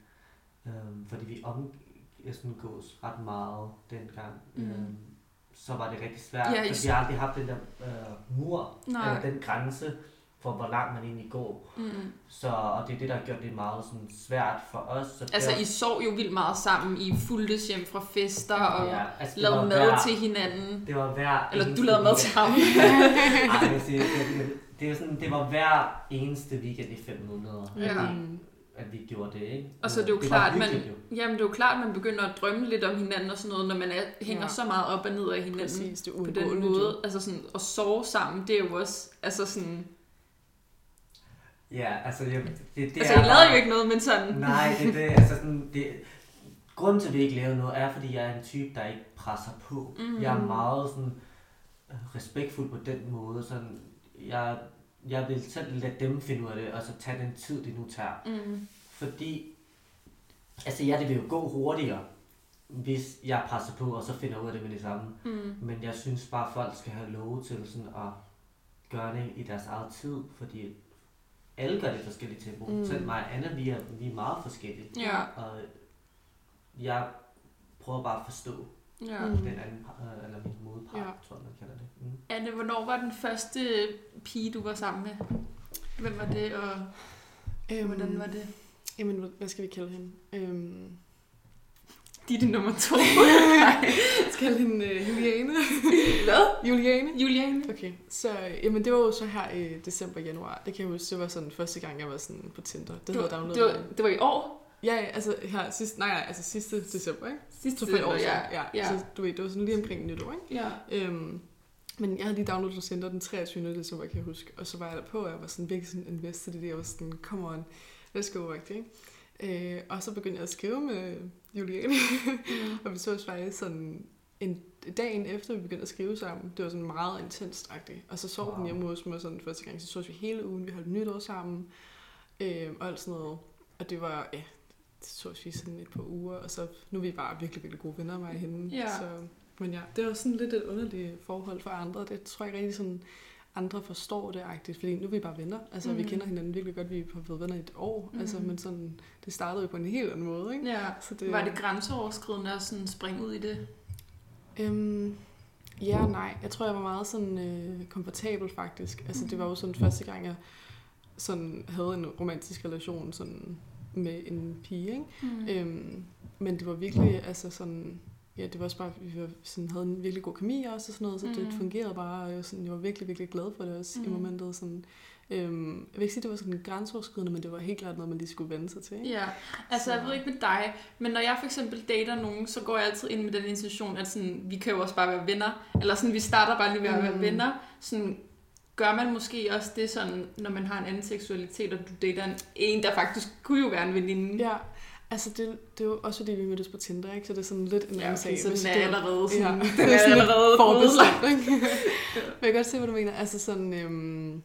[SPEAKER 3] øhm, fordi vi omgås ret meget dengang,
[SPEAKER 1] Mhm.
[SPEAKER 3] øhm, så var det rigtig svært,
[SPEAKER 1] Ja,
[SPEAKER 3] ja,
[SPEAKER 1] I
[SPEAKER 3] for
[SPEAKER 1] s-
[SPEAKER 3] vi har aldrig haft den der øh, mur,
[SPEAKER 1] Nej.
[SPEAKER 3] eller den grænse, for hvor langt man egentlig går.
[SPEAKER 1] Mm.
[SPEAKER 3] Så, og det er det, der har gjort det meget sådan, svært for os. Så
[SPEAKER 1] Altså,
[SPEAKER 3] der,
[SPEAKER 1] I sov jo vildt meget sammen. I fuldtes hjem fra fester og
[SPEAKER 3] ja, altså, det
[SPEAKER 1] lavede
[SPEAKER 3] var
[SPEAKER 1] mad
[SPEAKER 3] hver,
[SPEAKER 1] til hinanden.
[SPEAKER 3] Det var hver
[SPEAKER 1] Eller du lavede mad til ham.
[SPEAKER 3] Ej, det, det, det, er sådan, det var hver eneste weekend i fem måneder,
[SPEAKER 1] Ja.
[SPEAKER 3] at, vi,
[SPEAKER 2] Mm.
[SPEAKER 3] at vi gjorde det, ikke?
[SPEAKER 1] Og så er det jo
[SPEAKER 3] var
[SPEAKER 1] klart, man, jamen, det er jo klart, at man begynder at drømme lidt om hinanden og sådan noget, når man er, hænger
[SPEAKER 2] Ja.
[SPEAKER 1] så meget op og ned af hinanden.
[SPEAKER 2] Præcis, det er
[SPEAKER 1] på den måde. Altså sådan, at sove sammen, det er jo også, altså sådan,
[SPEAKER 3] Ja, altså, jeg, det, det
[SPEAKER 1] altså
[SPEAKER 3] er
[SPEAKER 1] I lavede jo ikke noget, men sådan,
[SPEAKER 3] Nej, det, det, altså sådan, det, grunden til, at vi ikke lavede noget, er, fordi jeg er en type, der ikke presser på.
[SPEAKER 1] Mm.
[SPEAKER 3] Jeg er meget sådan, øh, respektfuld på den måde. Sådan, jeg, jeg vil selv lade dem finde ud af det, og så tage den tid, det nu tager.
[SPEAKER 1] mm,
[SPEAKER 3] Fordi, altså ja, det vil jo gå hurtigere, hvis jeg presser på, og så finder ud af det med det samme.
[SPEAKER 1] mm,
[SPEAKER 3] Men jeg synes bare, at folk skal have lov til sådan at gøre det i deres eget tid, fordi alle gør det i forskellige tempo.
[SPEAKER 2] Mm.
[SPEAKER 3] Selv mig og Anna, vi er, vi er meget forskellige.
[SPEAKER 1] ja,
[SPEAKER 3] Og jeg prøver bare at forstå
[SPEAKER 1] ja.
[SPEAKER 2] Mm.
[SPEAKER 3] den anden, øh, eller min modpart,
[SPEAKER 2] Ja.
[SPEAKER 3] tror jeg, man kalder det. Mm.
[SPEAKER 1] Anne, hvornår var den første pige, du var sammen med? Hvem var det, og
[SPEAKER 2] Øhm,
[SPEAKER 1] hvordan var det?
[SPEAKER 2] Jamen, hvad- hvad skal vi kalde hende? Øhm,
[SPEAKER 1] Ditte nummer to.
[SPEAKER 2] jeg skal hende uh, Juliane.
[SPEAKER 1] Hvad?
[SPEAKER 2] Juliane?
[SPEAKER 1] Juliane?
[SPEAKER 2] Okay, så øh, jamen, det var jo så her i december, januar. Det kan jeg huske, det var sådan første gang, jeg var sådan på Tinder. Det
[SPEAKER 1] Det
[SPEAKER 2] havde
[SPEAKER 1] var,
[SPEAKER 2] jeg
[SPEAKER 1] det, var, det var i år?
[SPEAKER 2] Ja, ja, altså her sidste, nej, nej, altså sidste december, ikke?
[SPEAKER 1] Sidste
[SPEAKER 2] Så for et år
[SPEAKER 1] ja.
[SPEAKER 2] ja.
[SPEAKER 1] ja.
[SPEAKER 2] Så du ved, det var sådan lige omkring nytår, ikke?
[SPEAKER 1] ja.
[SPEAKER 2] Øhm, men jeg havde lige downloadet Tinder den 23. december, kan jeg huske. Og så var jeg der på, og jeg var sådan virkelig sådan invested i det. Jeg var sådan, come on, let's go, ikke? Øh, og så begyndte jeg at skrive med Juliane.
[SPEAKER 1] Mm.
[SPEAKER 2] og vi så faktisk sådan en dagen efter, vi begyndte at skrive sammen. Det var sådan meget intenst -agtigt. Og så sov wow. den hjemme hos mig sådan første gang. Så så vi hele ugen. Vi holdt nytår sammen. Øh, og alt sådan noget. Og det var, ja, det så vi sådan et par uger. Og så nu er vi bare virkelig, virkelig gode venner, mig og hende.
[SPEAKER 1] Ja.
[SPEAKER 2] Så, men ja, det var sådan lidt et underligt forhold for andre. Det tror jeg ikke rigtig sådan, andre forstår det agtigt, fordi nu er vi bare venner. Altså, mm. vi kender hinanden virkelig godt. Vi har været venner i et år. Mm. Altså, men sådan, det startede jo på en helt anden måde, ikke?
[SPEAKER 1] ja.
[SPEAKER 2] Så det,
[SPEAKER 1] Var det grænseoverskridende at sådan springe ud i det?
[SPEAKER 2] Øhm, ja nej. Jeg tror, jeg var meget sådan øh, komfortabel faktisk. Altså, det var jo sådan første gang, jeg sådan havde en romantisk relation sådan med en pige, ikke?
[SPEAKER 1] Mm.
[SPEAKER 2] Øhm, men det var virkelig, altså sådan, ja, det var også bare, vi var, sådan, havde en virkelig god kemi også og sådan noget, så det
[SPEAKER 1] Mhm.
[SPEAKER 2] fungerede bare, og jeg, var sådan, jeg var virkelig, virkelig glad for det også mm. i momentet. Sådan, øhm, jeg vil ikke sige, at det var sådan grænseoverskridende, men det var helt klart noget, man lige skulle vende sig til. Ikke?
[SPEAKER 1] Ja, altså jeg ved ikke med dig, men når jeg for eksempel dater nogen, så går jeg altid ind med den intention, at sådan, vi kan jo også bare være venner, eller sådan, vi starter bare lige med at være
[SPEAKER 2] Mm.
[SPEAKER 1] venner. Sådan, gør man måske også det sådan, når man har en anden seksualitet, og du dater en, en der faktisk kunne jo være en veninde.
[SPEAKER 2] Ja, altså det, det er jo også fordi, vi mødtes på Tinder, ikke? så det er sådan lidt en
[SPEAKER 1] ja
[SPEAKER 2] anden sag.
[SPEAKER 1] så den er allerede sådan,
[SPEAKER 2] Ja,
[SPEAKER 1] den
[SPEAKER 2] er
[SPEAKER 1] er allerede
[SPEAKER 2] forbestemt, ikke? Men jeg kan godt se, hvad du mener. Altså sådan, øhm,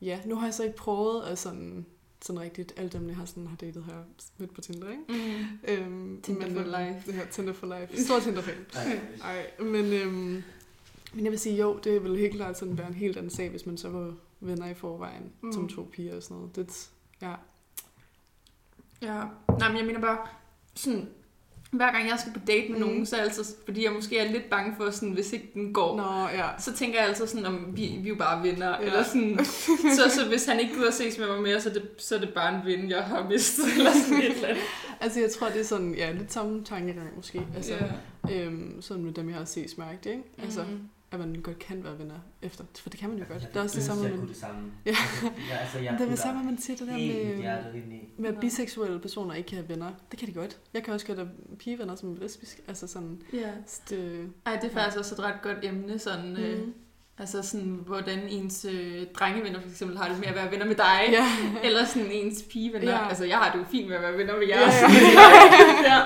[SPEAKER 2] ja, nu har jeg så ikke prøvet at sådan, sådan rigtigt, alle dem, jeg har, sådan, har datet her midt på Tinder, ikke?
[SPEAKER 1] Mm.
[SPEAKER 2] Øhm,
[SPEAKER 1] Tinder
[SPEAKER 2] men,
[SPEAKER 1] for life.
[SPEAKER 2] Det her Tinder for life. Stor Tinder-fan.
[SPEAKER 3] Ej,
[SPEAKER 2] Ej, men, øhm, Men jeg vil sige, jo, det vil helt klart sådan være en helt anden sag, hvis man så var venner i forvejen,
[SPEAKER 1] mm.
[SPEAKER 2] som to piger og sådan noget. Det, ja.
[SPEAKER 1] Ja, nej, men jeg mener bare, sådan, hver gang jeg skal på date med
[SPEAKER 2] Mm.
[SPEAKER 1] nogen, så er altid, fordi jeg måske er lidt bange for, sådan, hvis ikke den går,
[SPEAKER 2] Nå, ja.
[SPEAKER 1] så tænker jeg altid sådan, om vi, vi er jo bare venner, ja. Eller sådan, så, så hvis han ikke gider ses med mig mere, så er det, så er det bare en ven, jeg har mistet, eller sådan et eller andet.
[SPEAKER 2] Altså, jeg tror, det er sådan, ja, lidt samme tankegang måske. Altså,
[SPEAKER 1] ja.
[SPEAKER 2] øhm, sådan med dem, jeg har set smærkt, ikke? Altså,
[SPEAKER 1] Mhm.
[SPEAKER 2] At man godt kan være venner efter. For det kan man jo godt.
[SPEAKER 3] Jeg
[SPEAKER 2] Det er også det samme,
[SPEAKER 3] kunne det samme.
[SPEAKER 2] Ja.
[SPEAKER 3] ja altså, jeg
[SPEAKER 2] det er det samme, man siger det der med,
[SPEAKER 3] i.
[SPEAKER 2] med, at biseksuelle personer ikke kan have venner. Det kan de godt. Jeg kan også godt have pigevenner, som lesbiske. Altså sådan,
[SPEAKER 1] ja.
[SPEAKER 2] det,
[SPEAKER 1] Ej, det er faktisk også et ret godt emne, sådan, mm. øh,
[SPEAKER 2] mm.
[SPEAKER 1] Altså sådan, hvordan ens øh, drengevenner for eksempel har det med at være venner med dig,
[SPEAKER 2] ja.
[SPEAKER 1] Eller sådan ens pigevenner. Ja. Altså, jeg har det jo fint med at være venner med jer.
[SPEAKER 2] Ja,
[SPEAKER 1] Ja, ja.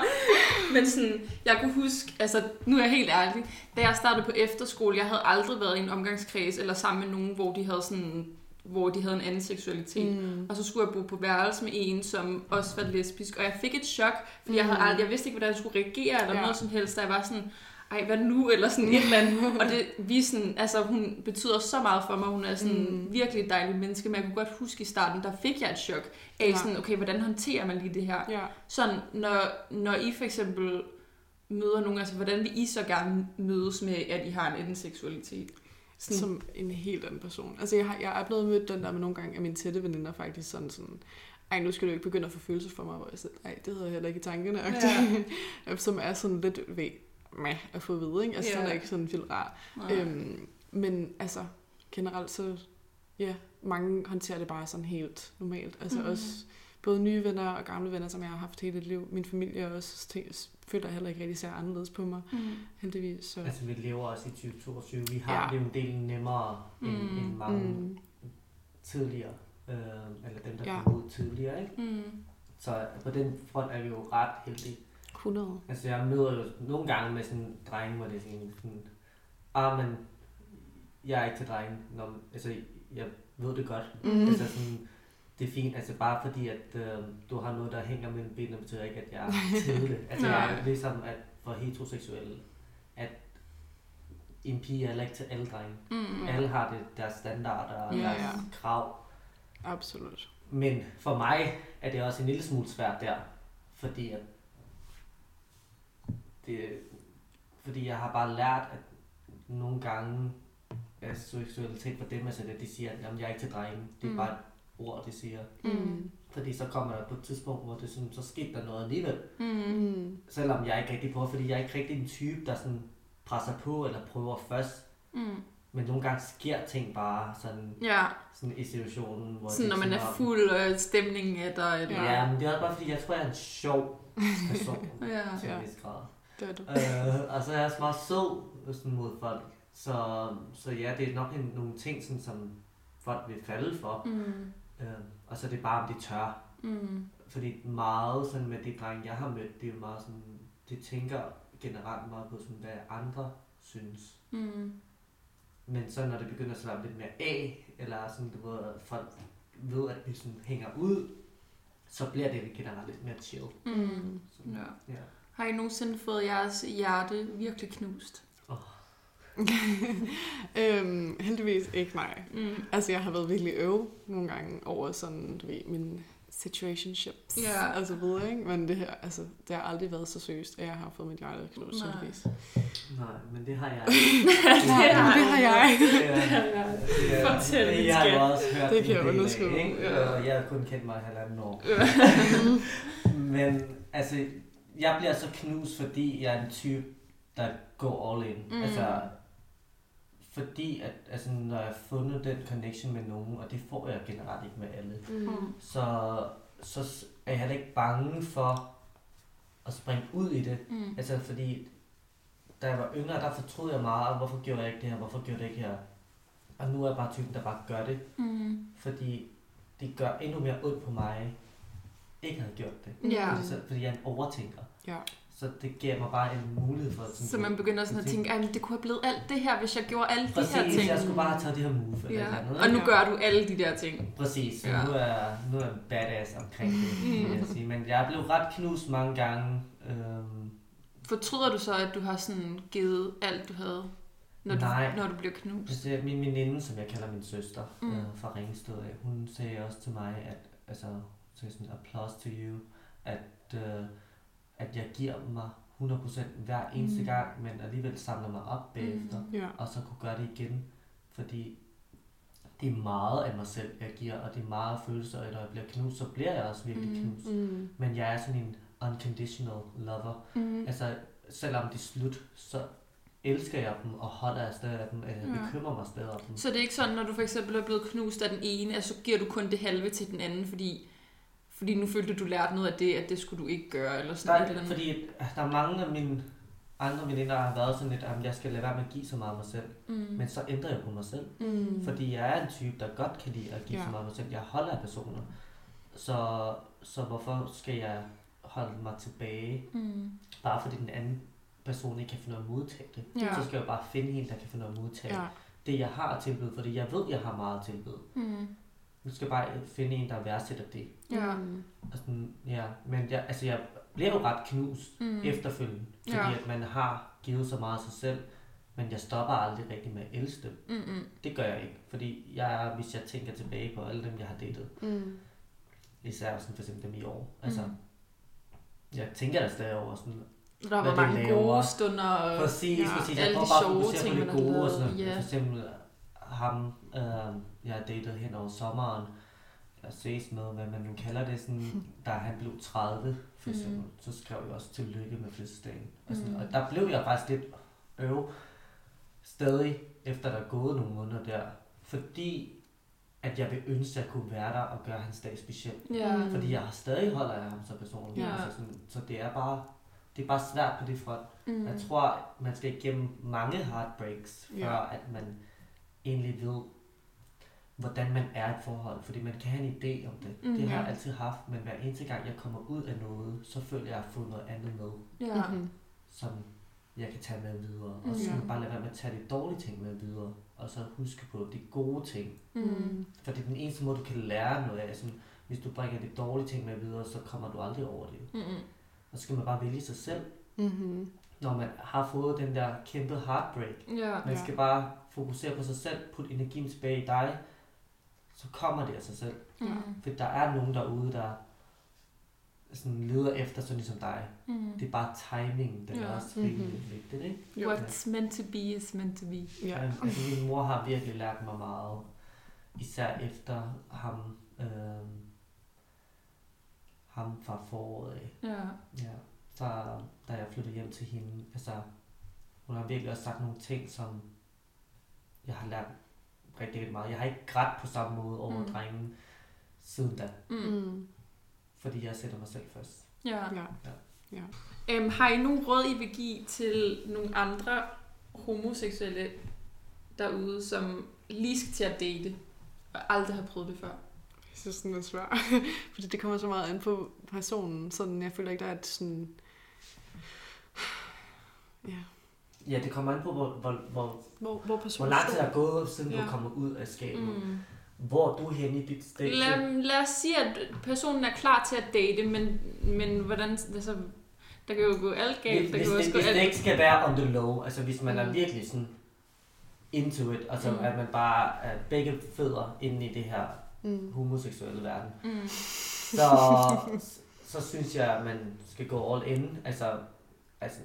[SPEAKER 1] Men sådan, jeg kunne huske, altså nu er jeg helt ærlig, da jeg startede på efterskole, jeg havde aldrig været i en omgangskreds eller sammen med nogen, hvor de havde sådan hvor de havde en anden seksualitet. Mm.
[SPEAKER 2] Mm.
[SPEAKER 1] Og så skulle jeg bo på værelse med en, som også var lesbisk. Og jeg fik et chok, fordi jeg, havde
[SPEAKER 2] Mm.
[SPEAKER 1] aldrig, jeg vidste ikke, hvordan jeg skulle reagere eller
[SPEAKER 2] Ja.
[SPEAKER 1] noget som helst. Da jeg var sådan, ej, hvad nu? Eller sådan et eller andet. Og det, vi sådan, altså, hun betyder så meget for mig. Hun er sådan mm. Virkelig et dejligt menneske. Men jeg kunne godt huske i starten, der fik jeg et chok af
[SPEAKER 2] Ja.
[SPEAKER 1] sådan, okay, hvordan håndterer man lige det her?
[SPEAKER 2] Ja.
[SPEAKER 1] Sådan, når, når I for eksempel møder nogen, altså hvordan vil I så gerne mødes med, at I har en anden seksualitet? Sådan,
[SPEAKER 2] Som en helt anden person. Altså, jeg, har, jeg er blevet mødt den der med nogle gange af mine tætte veninder faktisk sådan sådan, ej, nu skal du ikke begynde at få følelser for mig, hvor jeg siger, nej, det hedder heller ikke i tankerne, ja. som er sådan lidt ved med at få at vide, ikke? Altså, yeah. den er ikke sådan vildt rar.
[SPEAKER 1] nej.
[SPEAKER 2] Øhm, men altså, generelt så, ja, mange håndterer det bare sådan helt normalt. Altså
[SPEAKER 1] Mhm.
[SPEAKER 2] mm. også både nye venner og gamle venner, som jeg har haft hele et liv. Min familie også te- føler heller ikke rigtig ser anderledes på mig,
[SPEAKER 1] Mm.
[SPEAKER 2] heldigvis. Så.
[SPEAKER 3] Altså, vi lever også i 2022. Vi har
[SPEAKER 2] Ja.
[SPEAKER 3] det jo en del nemmere end,
[SPEAKER 1] Mm.
[SPEAKER 3] end mange mm.
[SPEAKER 2] Mm,
[SPEAKER 3] tidligere. Øh, eller dem, der
[SPEAKER 2] ja.
[SPEAKER 3] kom ud tidligere, ikke?
[SPEAKER 1] Mm.
[SPEAKER 3] Så på den front er vi jo ret heldige.
[SPEAKER 2] 100.
[SPEAKER 3] Altså, jeg møder jo nogle gange med sådan en dreng, hvor det er sådan, sådan ah, men jeg er ikke til drenge. Nå, altså, jeg ved det godt.
[SPEAKER 2] Mm.
[SPEAKER 3] Altså, sådan, det er fint, altså bare fordi, at øh, du har noget, der hænger mellem benene, betyder ikke, at jeg er til det. Altså, jeg er ligesom, at for heteroseksuelle, at en pige er heller ikke til alle drenge.
[SPEAKER 1] Mm.
[SPEAKER 3] Alle har det, deres standarder og
[SPEAKER 1] Ja,
[SPEAKER 3] deres
[SPEAKER 2] ja.
[SPEAKER 3] krav.
[SPEAKER 2] Absolut.
[SPEAKER 3] Men for mig er det også en lille smule svært der, fordi at det, fordi jeg har bare lært, at nogle gange er seksualitet for dem, altså at de siger, at jamen, jeg er ikke til drenge. Det er
[SPEAKER 1] Mm.
[SPEAKER 3] bare et ord, de siger.
[SPEAKER 2] Mm.
[SPEAKER 3] Fordi så kommer der på et tidspunkt, hvor det sådan, så skete der noget alligevel.
[SPEAKER 1] Mm.
[SPEAKER 3] Selvom jeg ikke rigtig prøver, fordi jeg er ikke rigtig en type, der sådan presser på eller prøver først.
[SPEAKER 1] Mm.
[SPEAKER 3] Men nogle gange sker ting bare sådan,
[SPEAKER 1] Ja,
[SPEAKER 3] sådan i situationen. Hvor
[SPEAKER 1] sådan når man er fuld, og stemningen er der. Eller...
[SPEAKER 3] Ja, men det er bare fordi, jeg tror, jeg er en sjov person
[SPEAKER 1] Ja.
[SPEAKER 3] til
[SPEAKER 2] Ja.
[SPEAKER 3] en vis grad.
[SPEAKER 2] Det er du.
[SPEAKER 3] Øh, og så er jeg også meget sød sådan, mod folk. Så, så ja, det er nok en, nogle ting, sådan, som folk vil falde for.
[SPEAKER 1] Mm.
[SPEAKER 3] Øh, og så er det bare, om de tør.
[SPEAKER 1] Mm.
[SPEAKER 3] Fordi meget sådan med de drenge, jeg har mødt, det er jo meget sådan, de tænker generelt meget på, sådan, hvad andre synes.
[SPEAKER 1] Mm.
[SPEAKER 3] Men så når det begynder at slappe lidt mere af, eller sådan, du ved, at folk ved, at vi sådan hænger ud, så bliver det generelt lidt mere chill.
[SPEAKER 1] Mm.
[SPEAKER 3] Så,
[SPEAKER 1] Ja.
[SPEAKER 3] ja.
[SPEAKER 1] Har I nogensinde fået jeres hjerte virkelig knust?
[SPEAKER 2] øhm, heldigvis ikke nej.
[SPEAKER 1] Mm.
[SPEAKER 2] Altså, jeg har været virkelig øv nogle gange over sådan, du ved, min situationships
[SPEAKER 1] Ja.
[SPEAKER 2] og så videre, ikke? Men det her, altså, det har aldrig været så seriøst, at jeg har fået mit hjerte knust,
[SPEAKER 1] Nej.
[SPEAKER 2] heldigvis.
[SPEAKER 3] Nej, men det har jeg
[SPEAKER 2] Nej, men det har jeg.
[SPEAKER 3] Det er-
[SPEAKER 1] Fortæl, min
[SPEAKER 3] Jeg har også hørt
[SPEAKER 2] Det kan jeg
[SPEAKER 3] del af,
[SPEAKER 2] underskrive,
[SPEAKER 3] ikke?
[SPEAKER 2] ja.
[SPEAKER 3] Jeg har kun kendt mig halvanden år. Men altså, jeg bliver så knust, fordi jeg er en type, der går all in.
[SPEAKER 1] Mm.
[SPEAKER 3] Mm. Altså, fordi at, altså, når jeg har fundet den connection med nogen, og det får jeg generelt ikke med alle,
[SPEAKER 2] Mm.
[SPEAKER 3] så, så s- er jeg heller ikke bange for at springe ud i det.
[SPEAKER 1] Mm.
[SPEAKER 3] Altså, fordi da jeg var yngre, der fortrød jeg meget, "Ah, hvorfor gjorde jeg ikke det her, hvorfor gjorde jeg det ikke her. Og nu er jeg bare typen, der bare gør det,
[SPEAKER 1] Mm.
[SPEAKER 3] fordi det gør endnu mere ondt på mig, ikke havde gjort det.
[SPEAKER 1] Ja.
[SPEAKER 3] Fordi, så, fordi jeg er en overtænker.
[SPEAKER 2] Ja.
[SPEAKER 3] Så det giver mig bare en mulighed for... Sådan,
[SPEAKER 1] Så man begynder sådan at tænke, at det kunne have blevet alt det her, hvis jeg gjorde alle de
[SPEAKER 3] Præcis,
[SPEAKER 1] her ting.
[SPEAKER 3] jeg skulle bare have taget det her move eller
[SPEAKER 1] Ja.
[SPEAKER 3] eller andet.
[SPEAKER 1] Og nu
[SPEAKER 2] Ja.
[SPEAKER 1] gør du alle de der ting.
[SPEAKER 3] Præcis, så
[SPEAKER 1] Ja.
[SPEAKER 3] nu, er, nu er jeg badass omkring det, vil jeg sige. Men jeg er blevet ret knust mange gange. Øhm,
[SPEAKER 1] Fortryder du så, at du har sådan givet alt, du havde? når du,
[SPEAKER 3] Nej.
[SPEAKER 1] når du bliver knust?
[SPEAKER 3] Altså, min veninde, som jeg kalder min søster
[SPEAKER 1] Mm.
[SPEAKER 3] øh, fra Ringsted, hun sagde også til mig, at altså, sagde sådan, applause to you, at, øh, at jeg giver mig 100% hver eneste
[SPEAKER 1] Mm.
[SPEAKER 3] mm. gang, men alligevel samler mig op bagefter,
[SPEAKER 1] Mm.
[SPEAKER 2] Ja.
[SPEAKER 3] og så kunne gøre det igen, fordi det er meget af mig selv, jeg giver, og det er meget følelser, og når jeg bliver knust, så bliver jeg også virkelig
[SPEAKER 1] Mm.
[SPEAKER 3] mm. knust.
[SPEAKER 2] Mm.
[SPEAKER 3] Men jeg er sådan en unconditional lover.
[SPEAKER 1] Mm.
[SPEAKER 3] Altså, selvom det er slut, så elsker jeg dem, og holder jeg stadig af dem, og jeg
[SPEAKER 1] Ja.
[SPEAKER 3] bekymrer mig stadig om dem.
[SPEAKER 1] Så det er ikke sådan, når du for eksempel er blevet knust af den ene, at så giver du kun det halve til den anden, fordi, fordi nu følte du, du lærte noget af det, at det skulle du ikke gøre, eller sådan
[SPEAKER 3] Nej,
[SPEAKER 1] andet.
[SPEAKER 3] fordi at der er mange af mine andre veninder, der har været sådan lidt, at jeg skal lade være med at give så meget af mig selv.
[SPEAKER 1] Mm.
[SPEAKER 3] Men så ændrer jeg på mig selv.
[SPEAKER 2] Mm.
[SPEAKER 3] Fordi jeg er en type, der godt kan lide at give
[SPEAKER 2] Ja.
[SPEAKER 3] så meget af mig selv. Jeg holder af personer. Så, så hvorfor skal jeg holde mig tilbage,
[SPEAKER 1] Mm.
[SPEAKER 3] bare fordi den anden person ikke kan finde af at modtage det?
[SPEAKER 1] Ja.
[SPEAKER 3] Så skal jeg jo bare finde en, der kan finde af at modtage
[SPEAKER 2] Ja.
[SPEAKER 3] det, jeg har at tilbyde, fordi jeg ved, jeg har meget at tilbyde.
[SPEAKER 1] Mm.
[SPEAKER 3] Nu skal jeg bare finde en, der værdsætter det.
[SPEAKER 1] Ja.
[SPEAKER 2] Mm.
[SPEAKER 3] Og sådan, ja. Men jeg, altså, jeg bliver jo ret knust
[SPEAKER 1] Mm.
[SPEAKER 3] mm. efterfølgende, fordi
[SPEAKER 1] Ja.
[SPEAKER 3] at man har givet så meget af sig selv, men jeg stopper aldrig rigtig med at elske dem.
[SPEAKER 1] Mm-mm.
[SPEAKER 3] Det gør jeg ikke, fordi jeg, hvis jeg tænker tilbage på alle dem, jeg har datet,
[SPEAKER 2] Mm.
[SPEAKER 3] især sådan for eksempel dem i år, altså,
[SPEAKER 1] Mm.
[SPEAKER 3] jeg tænker der stadig over sådan,
[SPEAKER 1] Der var mange
[SPEAKER 3] laver.
[SPEAKER 1] gode stunder. Og,
[SPEAKER 3] præcis,
[SPEAKER 2] ja,
[SPEAKER 3] præcis, jeg
[SPEAKER 1] alle
[SPEAKER 3] prøver
[SPEAKER 1] de
[SPEAKER 3] bare at
[SPEAKER 1] sjove
[SPEAKER 3] fokusere
[SPEAKER 1] ting,
[SPEAKER 3] på
[SPEAKER 1] man
[SPEAKER 3] det gode, og
[SPEAKER 1] lavet.
[SPEAKER 3] sådan,
[SPEAKER 1] Ja.
[SPEAKER 3] for eksempel ham, øh, jeg har datet hen over sommeren, jeg ses med, hvad man nu kalder det, sådan, da han blev 30, for
[SPEAKER 1] Mm.
[SPEAKER 3] eksempel, så skrev jeg også tillykke med fødselsdagen. Og, sådan,
[SPEAKER 1] Mm.
[SPEAKER 3] og der blev jeg faktisk lidt øv, stadig, efter der er gået nogle måneder der, fordi at jeg vil ønske, at jeg kunne være der og gøre hans dag speciel.
[SPEAKER 2] Mm.
[SPEAKER 3] Fordi jeg stadig holder af ham så personligt.
[SPEAKER 1] Ja.
[SPEAKER 3] Altså sådan, så det er bare det er bare svært på det front.
[SPEAKER 1] Mm.
[SPEAKER 3] Mm. Jeg tror, man skal igennem mange heartbreaks, før
[SPEAKER 2] Ja.
[SPEAKER 3] at man egentlig ved, hvordan man er i et forhold. Fordi man kan have en idé om det.
[SPEAKER 1] Mm,
[SPEAKER 3] det har
[SPEAKER 1] ja.
[SPEAKER 3] jeg altid haft, men hver eneste gang, jeg kommer ud af noget, så føler jeg, at jeg har fået noget andet med,
[SPEAKER 1] Ja.
[SPEAKER 2] Mhm.
[SPEAKER 3] som jeg kan tage med videre. Og så skal
[SPEAKER 2] ja.
[SPEAKER 3] man bare lade være med at tage de dårlige ting med videre, og så huske på de gode ting.
[SPEAKER 1] Mm.
[SPEAKER 3] For det er den eneste måde, du kan lære noget af. Sådan, hvis du bringer de dårlige ting med videre, så kommer du aldrig over det.
[SPEAKER 1] Mm-mm.
[SPEAKER 3] Og så skal man bare vælge sig selv,
[SPEAKER 2] Mhm.
[SPEAKER 3] når man har fået den der kæmpe heartbreak.
[SPEAKER 1] Ja.
[SPEAKER 3] Man
[SPEAKER 2] Ja.
[SPEAKER 3] skal bare fokusere på sig selv, putte energien tilbage i dig, så kommer det af sig selv.
[SPEAKER 1] Mm.
[SPEAKER 3] For der er nogen derude, der sådan leder efter sådan ligesom dig.
[SPEAKER 1] Mm.
[SPEAKER 3] Det er bare timingen, den
[SPEAKER 1] Ja.
[SPEAKER 3] er også rimelig
[SPEAKER 2] Mhm.
[SPEAKER 3] vigtigt, ikke?
[SPEAKER 2] Jo.
[SPEAKER 1] What's meant to be is meant to be.
[SPEAKER 2] Ja.
[SPEAKER 3] Ja. Altså, min mor har virkelig lært mig meget, især efter ham, øh, ham fra foråret af.
[SPEAKER 1] Ja.
[SPEAKER 3] Ja, så da jeg flyttede hjem til hende, altså, hun har virkelig også sagt nogle ting, som jeg har lært rigtig, rigtig meget. Jeg har ikke grædt på samme måde over
[SPEAKER 1] Mm.
[SPEAKER 3] mm. drengen siden da,
[SPEAKER 1] Mm.
[SPEAKER 2] Mm.
[SPEAKER 3] fordi jeg sætter mig selv først.
[SPEAKER 1] Ja.
[SPEAKER 2] Ja. Ja.
[SPEAKER 1] Øhm, har I nogen råd, I vil give til nogle andre homoseksuelle derude, som lige skal til at date, og aldrig har prøvet det før?
[SPEAKER 2] Jeg synes, den er svær. Fordi det kommer så meget an på personen. Sådan, jeg føler ikke, der er et sådan... Ja.
[SPEAKER 3] Ja, det kommer an på, hvor, hvor, hvor,
[SPEAKER 2] Hvor, hvor
[SPEAKER 3] hvor lang tid der er gået, siden ja. Du kommer ud af skabet. Mm. Hvor er du henne i dit stage?
[SPEAKER 1] Lad, lad os sige, at personen er klar til at date, men, men hvordan, altså, der kan jo gå alt galt.
[SPEAKER 3] Hvis,
[SPEAKER 1] Der
[SPEAKER 3] hvis,
[SPEAKER 1] kan jo
[SPEAKER 3] det,
[SPEAKER 1] også gå
[SPEAKER 3] hvis det
[SPEAKER 1] alt...
[SPEAKER 3] ikke skal være on the low, altså hvis man er
[SPEAKER 2] Mm.
[SPEAKER 3] virkelig sådan into it, altså
[SPEAKER 1] mm.
[SPEAKER 3] at man bare er begge fødder inde i det her
[SPEAKER 2] Mm.
[SPEAKER 3] homoseksuelle verden,
[SPEAKER 1] Mm.
[SPEAKER 3] så, så synes jeg, at man skal gå all in. Altså, altså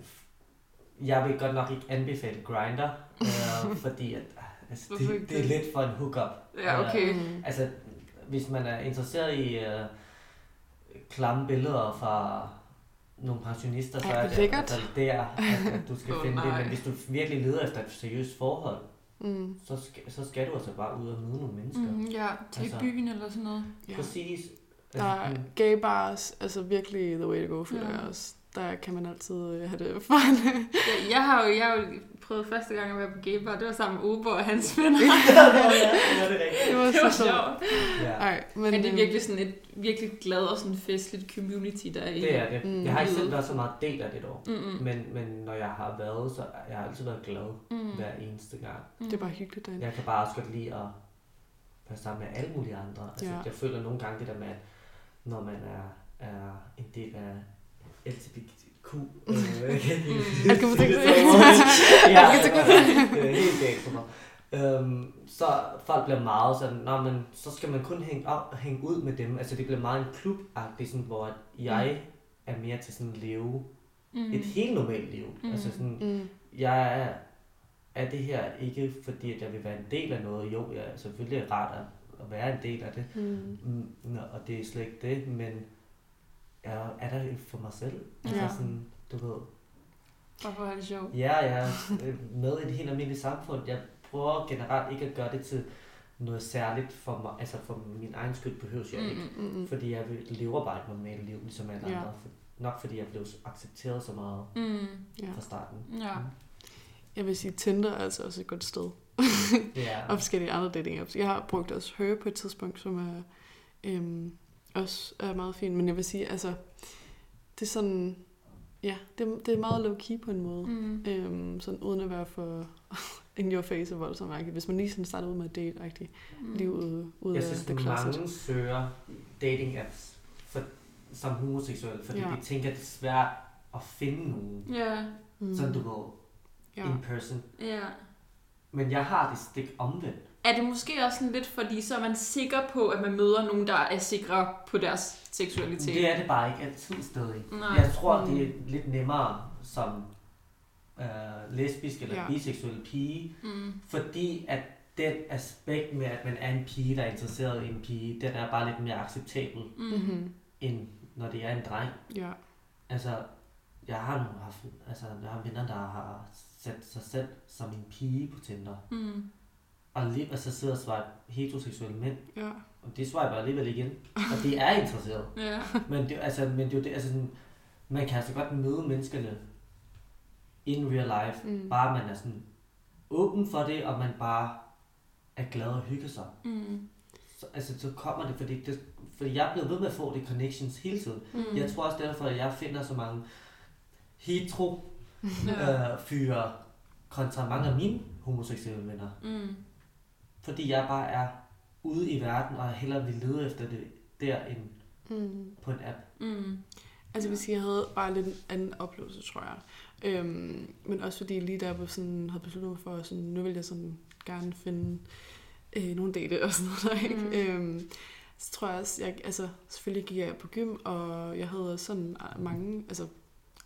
[SPEAKER 3] jeg vil godt nok ikke anbefale Grinder, øh, fordi at, altså, det, det er
[SPEAKER 1] det?
[SPEAKER 3] lidt for en hookup.
[SPEAKER 1] Ja, okay.
[SPEAKER 2] Mm.
[SPEAKER 3] Altså, hvis man er interesseret i øh, klamme billeder fra nogle pensionister, så er det
[SPEAKER 2] lækkert.
[SPEAKER 3] altså der, at, at du skal
[SPEAKER 1] Åh,
[SPEAKER 3] finde det.
[SPEAKER 1] nej.
[SPEAKER 3] Men hvis du virkelig leder efter et seriøst forhold,
[SPEAKER 2] Mm.
[SPEAKER 3] så skal, så skal du altså bare ud og møde nogle mennesker. Mm.
[SPEAKER 1] Ja, til
[SPEAKER 3] Altså-
[SPEAKER 1] byen eller sådan noget.
[SPEAKER 2] Ja.
[SPEAKER 3] Præcis.
[SPEAKER 2] Der er
[SPEAKER 3] Altså,
[SPEAKER 2] gay bars, altså virkelig the way to go, føler
[SPEAKER 1] Ja.
[SPEAKER 2] jeg også. Der kan man altid øh, have det fun.
[SPEAKER 1] Jeg, jeg har jo jeg har jo prøvet første gang at være på gay bar. Det var sammen med Uber og hans venner.
[SPEAKER 3] ja, det er det
[SPEAKER 2] det var
[SPEAKER 1] Det var
[SPEAKER 2] så sjovt.
[SPEAKER 1] sjovt.
[SPEAKER 3] Ja.
[SPEAKER 2] Ej, men,
[SPEAKER 1] Men det er
[SPEAKER 2] øhm,
[SPEAKER 1] virkelig sådan et virkelig glad og sådan festligt community, der er i.
[SPEAKER 3] Det er det.
[SPEAKER 2] Mm.
[SPEAKER 3] Jeg har ikke selv været så meget del af det år.
[SPEAKER 1] Mm-mm.
[SPEAKER 3] Men, men når jeg har været, så jeg har altid været glad
[SPEAKER 1] Mm.
[SPEAKER 3] hver eneste gang.
[SPEAKER 2] Det er bare hyggeligt derinde.
[SPEAKER 3] Jeg kan bare også godt lide at være sammen med alle mulige andre. Altså,
[SPEAKER 2] Ja.
[SPEAKER 3] ja. Jeg føler nogle gange det der med, at når man er, er en del af LGBTQ
[SPEAKER 2] Mm.
[SPEAKER 3] Det er helt galt for mig. Øhm, så folk bliver meget sådan, Nå, men så skal man kun hænge, op, hænge ud med dem. Altså det bliver meget en klub sådan, hvor at jeg er mere til sådan at leve
[SPEAKER 1] Mm.
[SPEAKER 3] et helt normalt liv.
[SPEAKER 1] Mm.
[SPEAKER 3] Altså sådan,
[SPEAKER 2] Mm.
[SPEAKER 3] jeg er, er det her ikke fordi, at jeg vil være en del af noget. Jo, jeg er selvfølgelig rart at, at være en del af det.
[SPEAKER 2] Mm.
[SPEAKER 3] Mm, og det er slet ikke det, men jeg er der for mig selv. Altså
[SPEAKER 2] Ja.
[SPEAKER 3] sådan, du ved,
[SPEAKER 1] Hvorfor er det sjovt?
[SPEAKER 3] ja, jeg er øh, med i et helt almindeligt samfund. Jeg prøver generelt ikke at gøre det til noget særligt for mig. Altså for min egen skyld behøves jeg ikke.
[SPEAKER 2] Mm. Mm.
[SPEAKER 3] Fordi jeg vil- lever bare et normalt liv, ligesom alle
[SPEAKER 2] Ja.
[SPEAKER 3] andre. For- Nok fordi jeg blev accepteret så meget
[SPEAKER 1] Mm.
[SPEAKER 2] Ja.
[SPEAKER 3] fra starten.
[SPEAKER 1] Ja.
[SPEAKER 2] Jeg vil sige, Tinder er altså også et godt sted.
[SPEAKER 3] Er,
[SPEAKER 2] Og forskellige andre dating apps. Jeg har brugt også Her på et tidspunkt, som er øhm, også er meget fint. Men jeg vil sige, altså, det er sådan, ja, det, det er meget low-key på en måde.
[SPEAKER 1] Mm.
[SPEAKER 2] Øhm, sådan uden at være for in your face og voldsomt agtigt. Hvis man lige sådan starter ud med at date agtigt
[SPEAKER 1] Mm.
[SPEAKER 2] lige ude, ude
[SPEAKER 3] jeg
[SPEAKER 2] af
[SPEAKER 3] synes,
[SPEAKER 2] det
[SPEAKER 3] at
[SPEAKER 2] closet.
[SPEAKER 3] mange søger dating apps for, som homoseksuelle, fordi
[SPEAKER 2] Ja.
[SPEAKER 3] de tænker, at det er svært at finde nogen,
[SPEAKER 1] Ja.
[SPEAKER 2] Mm.
[SPEAKER 3] sådan du ved,
[SPEAKER 2] ja.
[SPEAKER 3] in person.
[SPEAKER 1] Ja.
[SPEAKER 3] Men jeg har det stik omvendt.
[SPEAKER 1] Er det måske også sådan lidt, fordi så er man sikker på, at man møder nogen, der er sikre på deres seksualitet?
[SPEAKER 3] Det er det bare ikke altid stadig.
[SPEAKER 1] Nej.
[SPEAKER 3] Jeg tror,
[SPEAKER 2] Mm.
[SPEAKER 3] det er lidt nemmere som øh, lesbisk eller
[SPEAKER 2] Ja.
[SPEAKER 3] biseksuel pige,
[SPEAKER 1] Mm.
[SPEAKER 3] fordi at den aspekt med, at man er en pige, der er interesseret i en pige, den er bare lidt mere acceptabel,
[SPEAKER 1] Mm.
[SPEAKER 2] Mm-hmm.
[SPEAKER 3] end når det er en dreng.
[SPEAKER 2] Ja.
[SPEAKER 3] Altså, jeg har nogle haft, altså, jeg har venner, der har sat sig selv som en pige på Tinder,
[SPEAKER 1] Mm.
[SPEAKER 3] Og lige, og så sidder og svarer heteroseksuelle mænd,
[SPEAKER 2] Ja.
[SPEAKER 3] og det jeg alligevel igen, og det er interesseret.
[SPEAKER 1] Ja.
[SPEAKER 3] Men det, altså, men det er jo det, altså sådan, man kan altså godt møde menneskerne in real life,
[SPEAKER 2] Mm.
[SPEAKER 3] bare man er sådan åben for det, og man bare er glad og hygger sig.
[SPEAKER 1] Mm.
[SPEAKER 3] Så, altså, så kommer det, fordi, det, fordi jeg er blevet ved med at få det connections hele tiden.
[SPEAKER 1] Mm.
[SPEAKER 3] Jeg tror også derfor, at jeg finder så mange hetero
[SPEAKER 1] Ja.
[SPEAKER 3] øh, fyre kontra mange af mine homoseksuelle venner.
[SPEAKER 1] Mm.
[SPEAKER 3] Fordi jeg bare er ude i verden, og hellere vil lede efter det der, end
[SPEAKER 2] Mm.
[SPEAKER 3] på en app.
[SPEAKER 1] Mm.
[SPEAKER 2] Altså hvis jeg havde bare lidt en anden oplevelse, tror jeg. Øhm, men også fordi lige der jeg sådan, havde besluttet mig for, sådan, nu vil jeg sådan gerne finde øh, nogle date og sådan noget. Der, ikke?
[SPEAKER 1] Mm.
[SPEAKER 2] Øhm, så tror jeg også, jeg, altså selvfølgelig gik jeg på gym, og jeg havde sådan mange, altså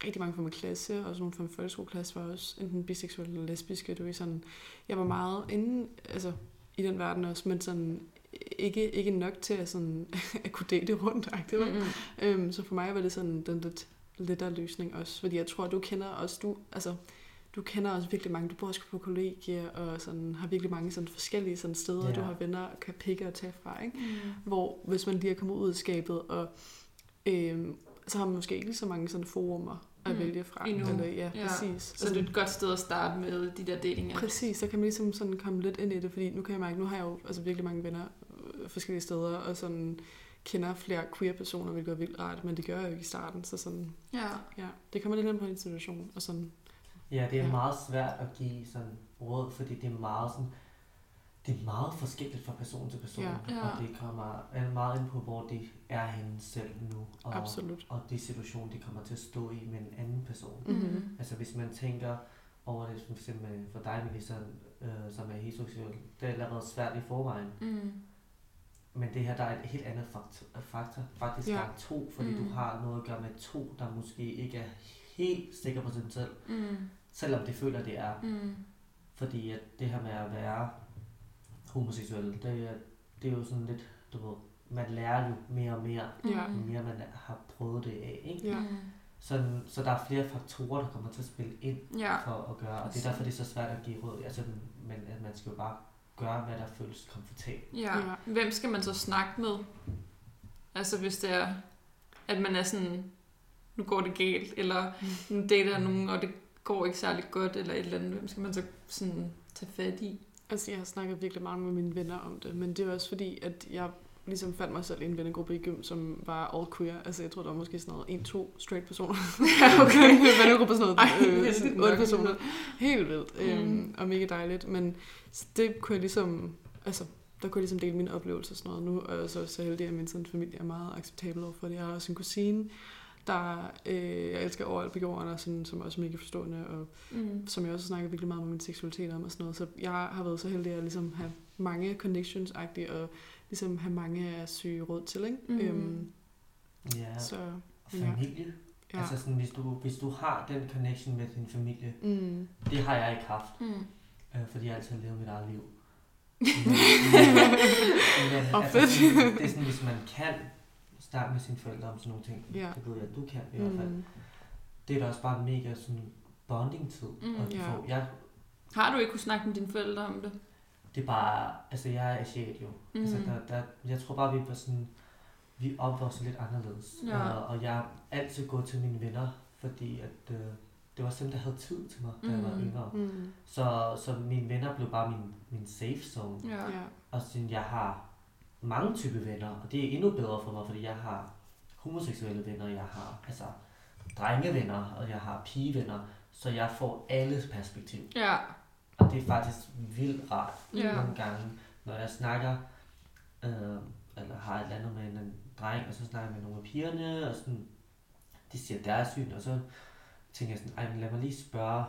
[SPEAKER 2] rigtig mange fra min klasse, og sådan nogle fra min folkeskoleklasse var også enten biseksuelle eller lesbiske. Det var sådan, jeg var meget inde, altså i den verden også, men sådan ikke, ikke nok til at, sådan, at kunne date rundt. Mm.
[SPEAKER 1] Mm.
[SPEAKER 2] Øhm, så for mig var det sådan den lidt lettere løsning også, fordi jeg tror, du kender også, du, altså, du kender også virkelig mange, du bor også på kollegier, og sådan, har virkelig mange sådan forskellige sådan steder,
[SPEAKER 3] Ja.
[SPEAKER 2] du har venner og kan pikke og tage fra, ikke?
[SPEAKER 1] Mm.
[SPEAKER 2] Hvor hvis man lige er kommet ud af skabet, og øhm, så har man måske ikke lige så mange sådan forumer at
[SPEAKER 1] Mm.
[SPEAKER 2] vælge fra.
[SPEAKER 1] Endnu.
[SPEAKER 2] Eller, ja,
[SPEAKER 1] Ja.
[SPEAKER 2] præcis.
[SPEAKER 1] Så det er et godt sted at starte med de der dating apps.
[SPEAKER 2] Præcis, så kan man ligesom sådan komme lidt ind i det, fordi nu kan jeg mærke, nu har jeg jo altså virkelig mange venner øh, forskellige steder, og sådan kender flere queer personer, hvilket er vildt rart, men det gør jeg jo ikke i starten, så sådan,
[SPEAKER 1] Ja.
[SPEAKER 2] ja, det kommer lidt ind på en situation, og sådan,
[SPEAKER 3] Ja, det er
[SPEAKER 2] ja.
[SPEAKER 3] meget svært at give sådan råd, fordi det er meget sådan, det er meget forskelligt fra person til person,
[SPEAKER 2] Ja.
[SPEAKER 1] Ja.
[SPEAKER 3] og det kommer er meget ind på, hvor de er henne selv nu, og,
[SPEAKER 2] absolut.
[SPEAKER 3] og de situationer, de kommer til at stå i med en anden person.
[SPEAKER 2] Mhm.
[SPEAKER 3] Altså hvis man tænker over det, som for eksempel for dig, Melissa, øh, som er heteroseksuel, det er allerede svært i forvejen.
[SPEAKER 1] Mm.
[SPEAKER 3] Men det her, der er et helt andet faktor, faktor faktisk
[SPEAKER 2] Ja.
[SPEAKER 3] gang to, fordi
[SPEAKER 1] Mm.
[SPEAKER 3] du har noget at gøre med to, der måske ikke er helt sikker på sig selv,
[SPEAKER 1] Mm.
[SPEAKER 3] selvom de føler, det er.
[SPEAKER 1] Mm.
[SPEAKER 3] Fordi at det her med at være homoseksuel, det er, det er jo sådan lidt, du ved, man lærer jo mere og mere,
[SPEAKER 2] Ja.
[SPEAKER 1] Mm.
[SPEAKER 3] jo mere man har prøvet det af, ikke?
[SPEAKER 2] Ja.
[SPEAKER 1] Mm.
[SPEAKER 3] Så, så der er flere faktorer, der kommer til at spille ind
[SPEAKER 1] Ja.
[SPEAKER 3] for at gøre, og det er derfor, det er så svært at give råd, altså, men at man skal jo bare gøre, hvad der føles komfortabelt.
[SPEAKER 1] Ja.
[SPEAKER 2] Ja.
[SPEAKER 1] Hvem skal man så snakke med? Altså hvis det er, at man er sådan, nu går det galt, eller nu dater jeg nogen, og det går ikke særlig godt, eller et eller andet. Hvem skal man så sådan tage fat i?
[SPEAKER 2] Altså, jeg har snakket virkelig meget med mine venner om det, men det er også fordi, at jeg ligesom fandt mig selv i en vennegruppe i gym, som var all queer. Altså, jeg tror, der var måske sådan noget en-to straight personer.
[SPEAKER 1] Ja, okay.
[SPEAKER 2] en vennegruppe sådan noget,
[SPEAKER 1] Ej,
[SPEAKER 2] øh,
[SPEAKER 1] heldigt
[SPEAKER 2] sådan
[SPEAKER 1] nok.
[SPEAKER 2] otte personer. Helt vildt,
[SPEAKER 1] Mm.
[SPEAKER 2] øhm, og mega dejligt. Men det kunne jeg ligesom, altså, der kunne jeg ligesom dele mine oplevelser og sådan noget. Nu er jeg så, så heldig, at min sådan, familie er meget acceptabel over for det. Jeg har også en kusine, der øh, jeg elsker overalt på jorden, og sådan, som er også mega forstående, og
[SPEAKER 1] Mm.
[SPEAKER 2] som jeg også snakker virkelig meget med min seksualitet om og sådan noget. Så jeg har været så heldig at ligesom have mange connections og ligesom have mange at søge råd til, ikke?
[SPEAKER 1] Mhm.
[SPEAKER 2] Øhm,
[SPEAKER 3] Ja,
[SPEAKER 2] så,
[SPEAKER 3] og familie.
[SPEAKER 2] ja.
[SPEAKER 3] Altså sådan, hvis du, hvis du har den connection med din familie,
[SPEAKER 2] Mm.
[SPEAKER 3] det har jeg ikke haft,
[SPEAKER 1] Mm.
[SPEAKER 3] øh, fordi jeg altid har levet mit eget liv. Men, men,
[SPEAKER 2] Åh,
[SPEAKER 3] altså,
[SPEAKER 2] fedt.
[SPEAKER 3] sådan, det er sådan, hvis man kan snakke med sine forældre om sådan nogle ting,
[SPEAKER 2] Ja.
[SPEAKER 3] det ved jeg, at du kan i hvert fald.
[SPEAKER 2] Mm.
[SPEAKER 3] Det er da også bare en mega sådan bonding-tid.
[SPEAKER 1] Mm,
[SPEAKER 3] at
[SPEAKER 2] ja.
[SPEAKER 3] få. Jeg,
[SPEAKER 1] Har du ikke kunne snakke med dine forældre om det?
[SPEAKER 3] det er bare, altså jeg er asiat jo. Mm. Altså, der, der, jeg tror bare, vi var sådan, vi opvokser lidt anderledes.
[SPEAKER 1] Ja.
[SPEAKER 3] Og, og jeg har altid gået til mine venner, fordi at, øh, det var også dem, der havde tid til mig, da jeg var
[SPEAKER 1] Mhm.
[SPEAKER 3] yngre.
[SPEAKER 2] Mm.
[SPEAKER 3] Så, så mine venner blev bare min, min safe zone.
[SPEAKER 1] Ja.
[SPEAKER 2] Ja.
[SPEAKER 3] Og sådan, jeg har mange typer venner, og det er endnu bedre for mig, fordi jeg har homoseksuelle venner, jeg har altså drengevenner, og jeg har pigevenner, så jeg får alles perspektiv.
[SPEAKER 1] Ja.
[SPEAKER 3] Og det er faktisk vildt rart
[SPEAKER 1] Ja.
[SPEAKER 3] nogle gange, når jeg snakker, øh, eller har et eller andet med en dreng, og så snakker jeg med nogle af pigerne, og sådan, de siger deres syn, og så tænker jeg sådan, ej, men lad mig lige spørge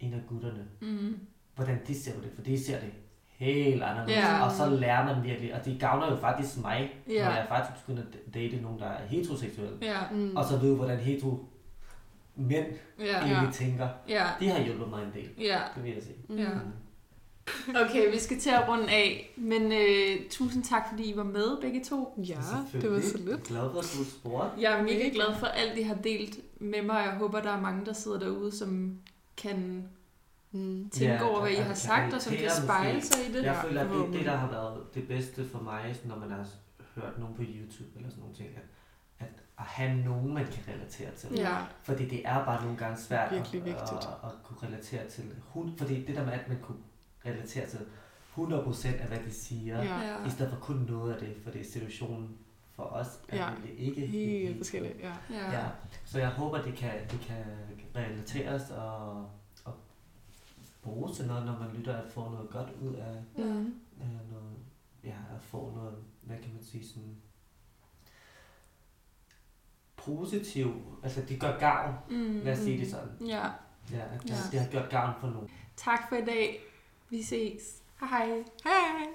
[SPEAKER 3] en af gutterne,
[SPEAKER 1] Mm.
[SPEAKER 3] hvordan de ser på det, for de ser det helt anderledes.
[SPEAKER 1] Ja.
[SPEAKER 3] Og så lærer man virkelig, og det gavner jo faktisk mig,
[SPEAKER 1] Ja.
[SPEAKER 3] når jeg faktisk begynder at date nogen, der er heteroseksuelle,
[SPEAKER 1] Ja.
[SPEAKER 2] Mm.
[SPEAKER 3] og så ved, hvordan hetero mænd
[SPEAKER 1] Ja.
[SPEAKER 3] egentlig tænker.
[SPEAKER 1] Ja.
[SPEAKER 3] Det har hjulpet mig en del,
[SPEAKER 1] Ja.
[SPEAKER 3] det vil jeg sige.
[SPEAKER 2] Mm.
[SPEAKER 1] Ja. Okay, vi skal til at runde af, men øh, tusind tak, fordi I var med begge to.
[SPEAKER 2] Ja, det var så lidt.
[SPEAKER 3] Jeg er glad for, at du spurgte.
[SPEAKER 1] Jeg er mega glad for alt, I har delt med mig, og jeg håber, der er mange, der sidder derude, som kan
[SPEAKER 2] Mm.
[SPEAKER 1] tænke
[SPEAKER 3] Ja,
[SPEAKER 1] over, hvad I har
[SPEAKER 3] kan
[SPEAKER 1] sagt, og som kan spejle
[SPEAKER 3] måske.
[SPEAKER 1] sig i det.
[SPEAKER 3] Jeg føler, at det, det, der har været det bedste for mig, når man har hørt nogen på YouTube eller sådan nogle ting, at, at, at have nogen, man kan relatere til.
[SPEAKER 1] Ja.
[SPEAKER 3] Fordi det er bare nogle gange svært at, at, at, kunne relatere til. Hun, fordi det der med, at man kunne relatere til 100% af, hvad de siger,
[SPEAKER 2] Ja.
[SPEAKER 3] I stedet for kun noget af det, fordi situationen for os er
[SPEAKER 2] Ja.
[SPEAKER 3] ikke
[SPEAKER 2] Helt forskelligt, ja.
[SPEAKER 1] Ja.
[SPEAKER 3] Ja. Så jeg håber, det kan, det kan relateres og, til noget, når man lytter, at få noget godt ud af,
[SPEAKER 2] Mm.
[SPEAKER 3] af noget, ja, at få noget, hvad kan man sige, sådan positiv, altså det gør gavn,
[SPEAKER 1] Mm.
[SPEAKER 3] lad os sige det sådan.
[SPEAKER 1] Ja.
[SPEAKER 3] Ja, at
[SPEAKER 1] Ja.
[SPEAKER 3] det har gjort gavn for nogen.
[SPEAKER 1] Tak for i dag. Vi ses. Hej hej.
[SPEAKER 2] Hej!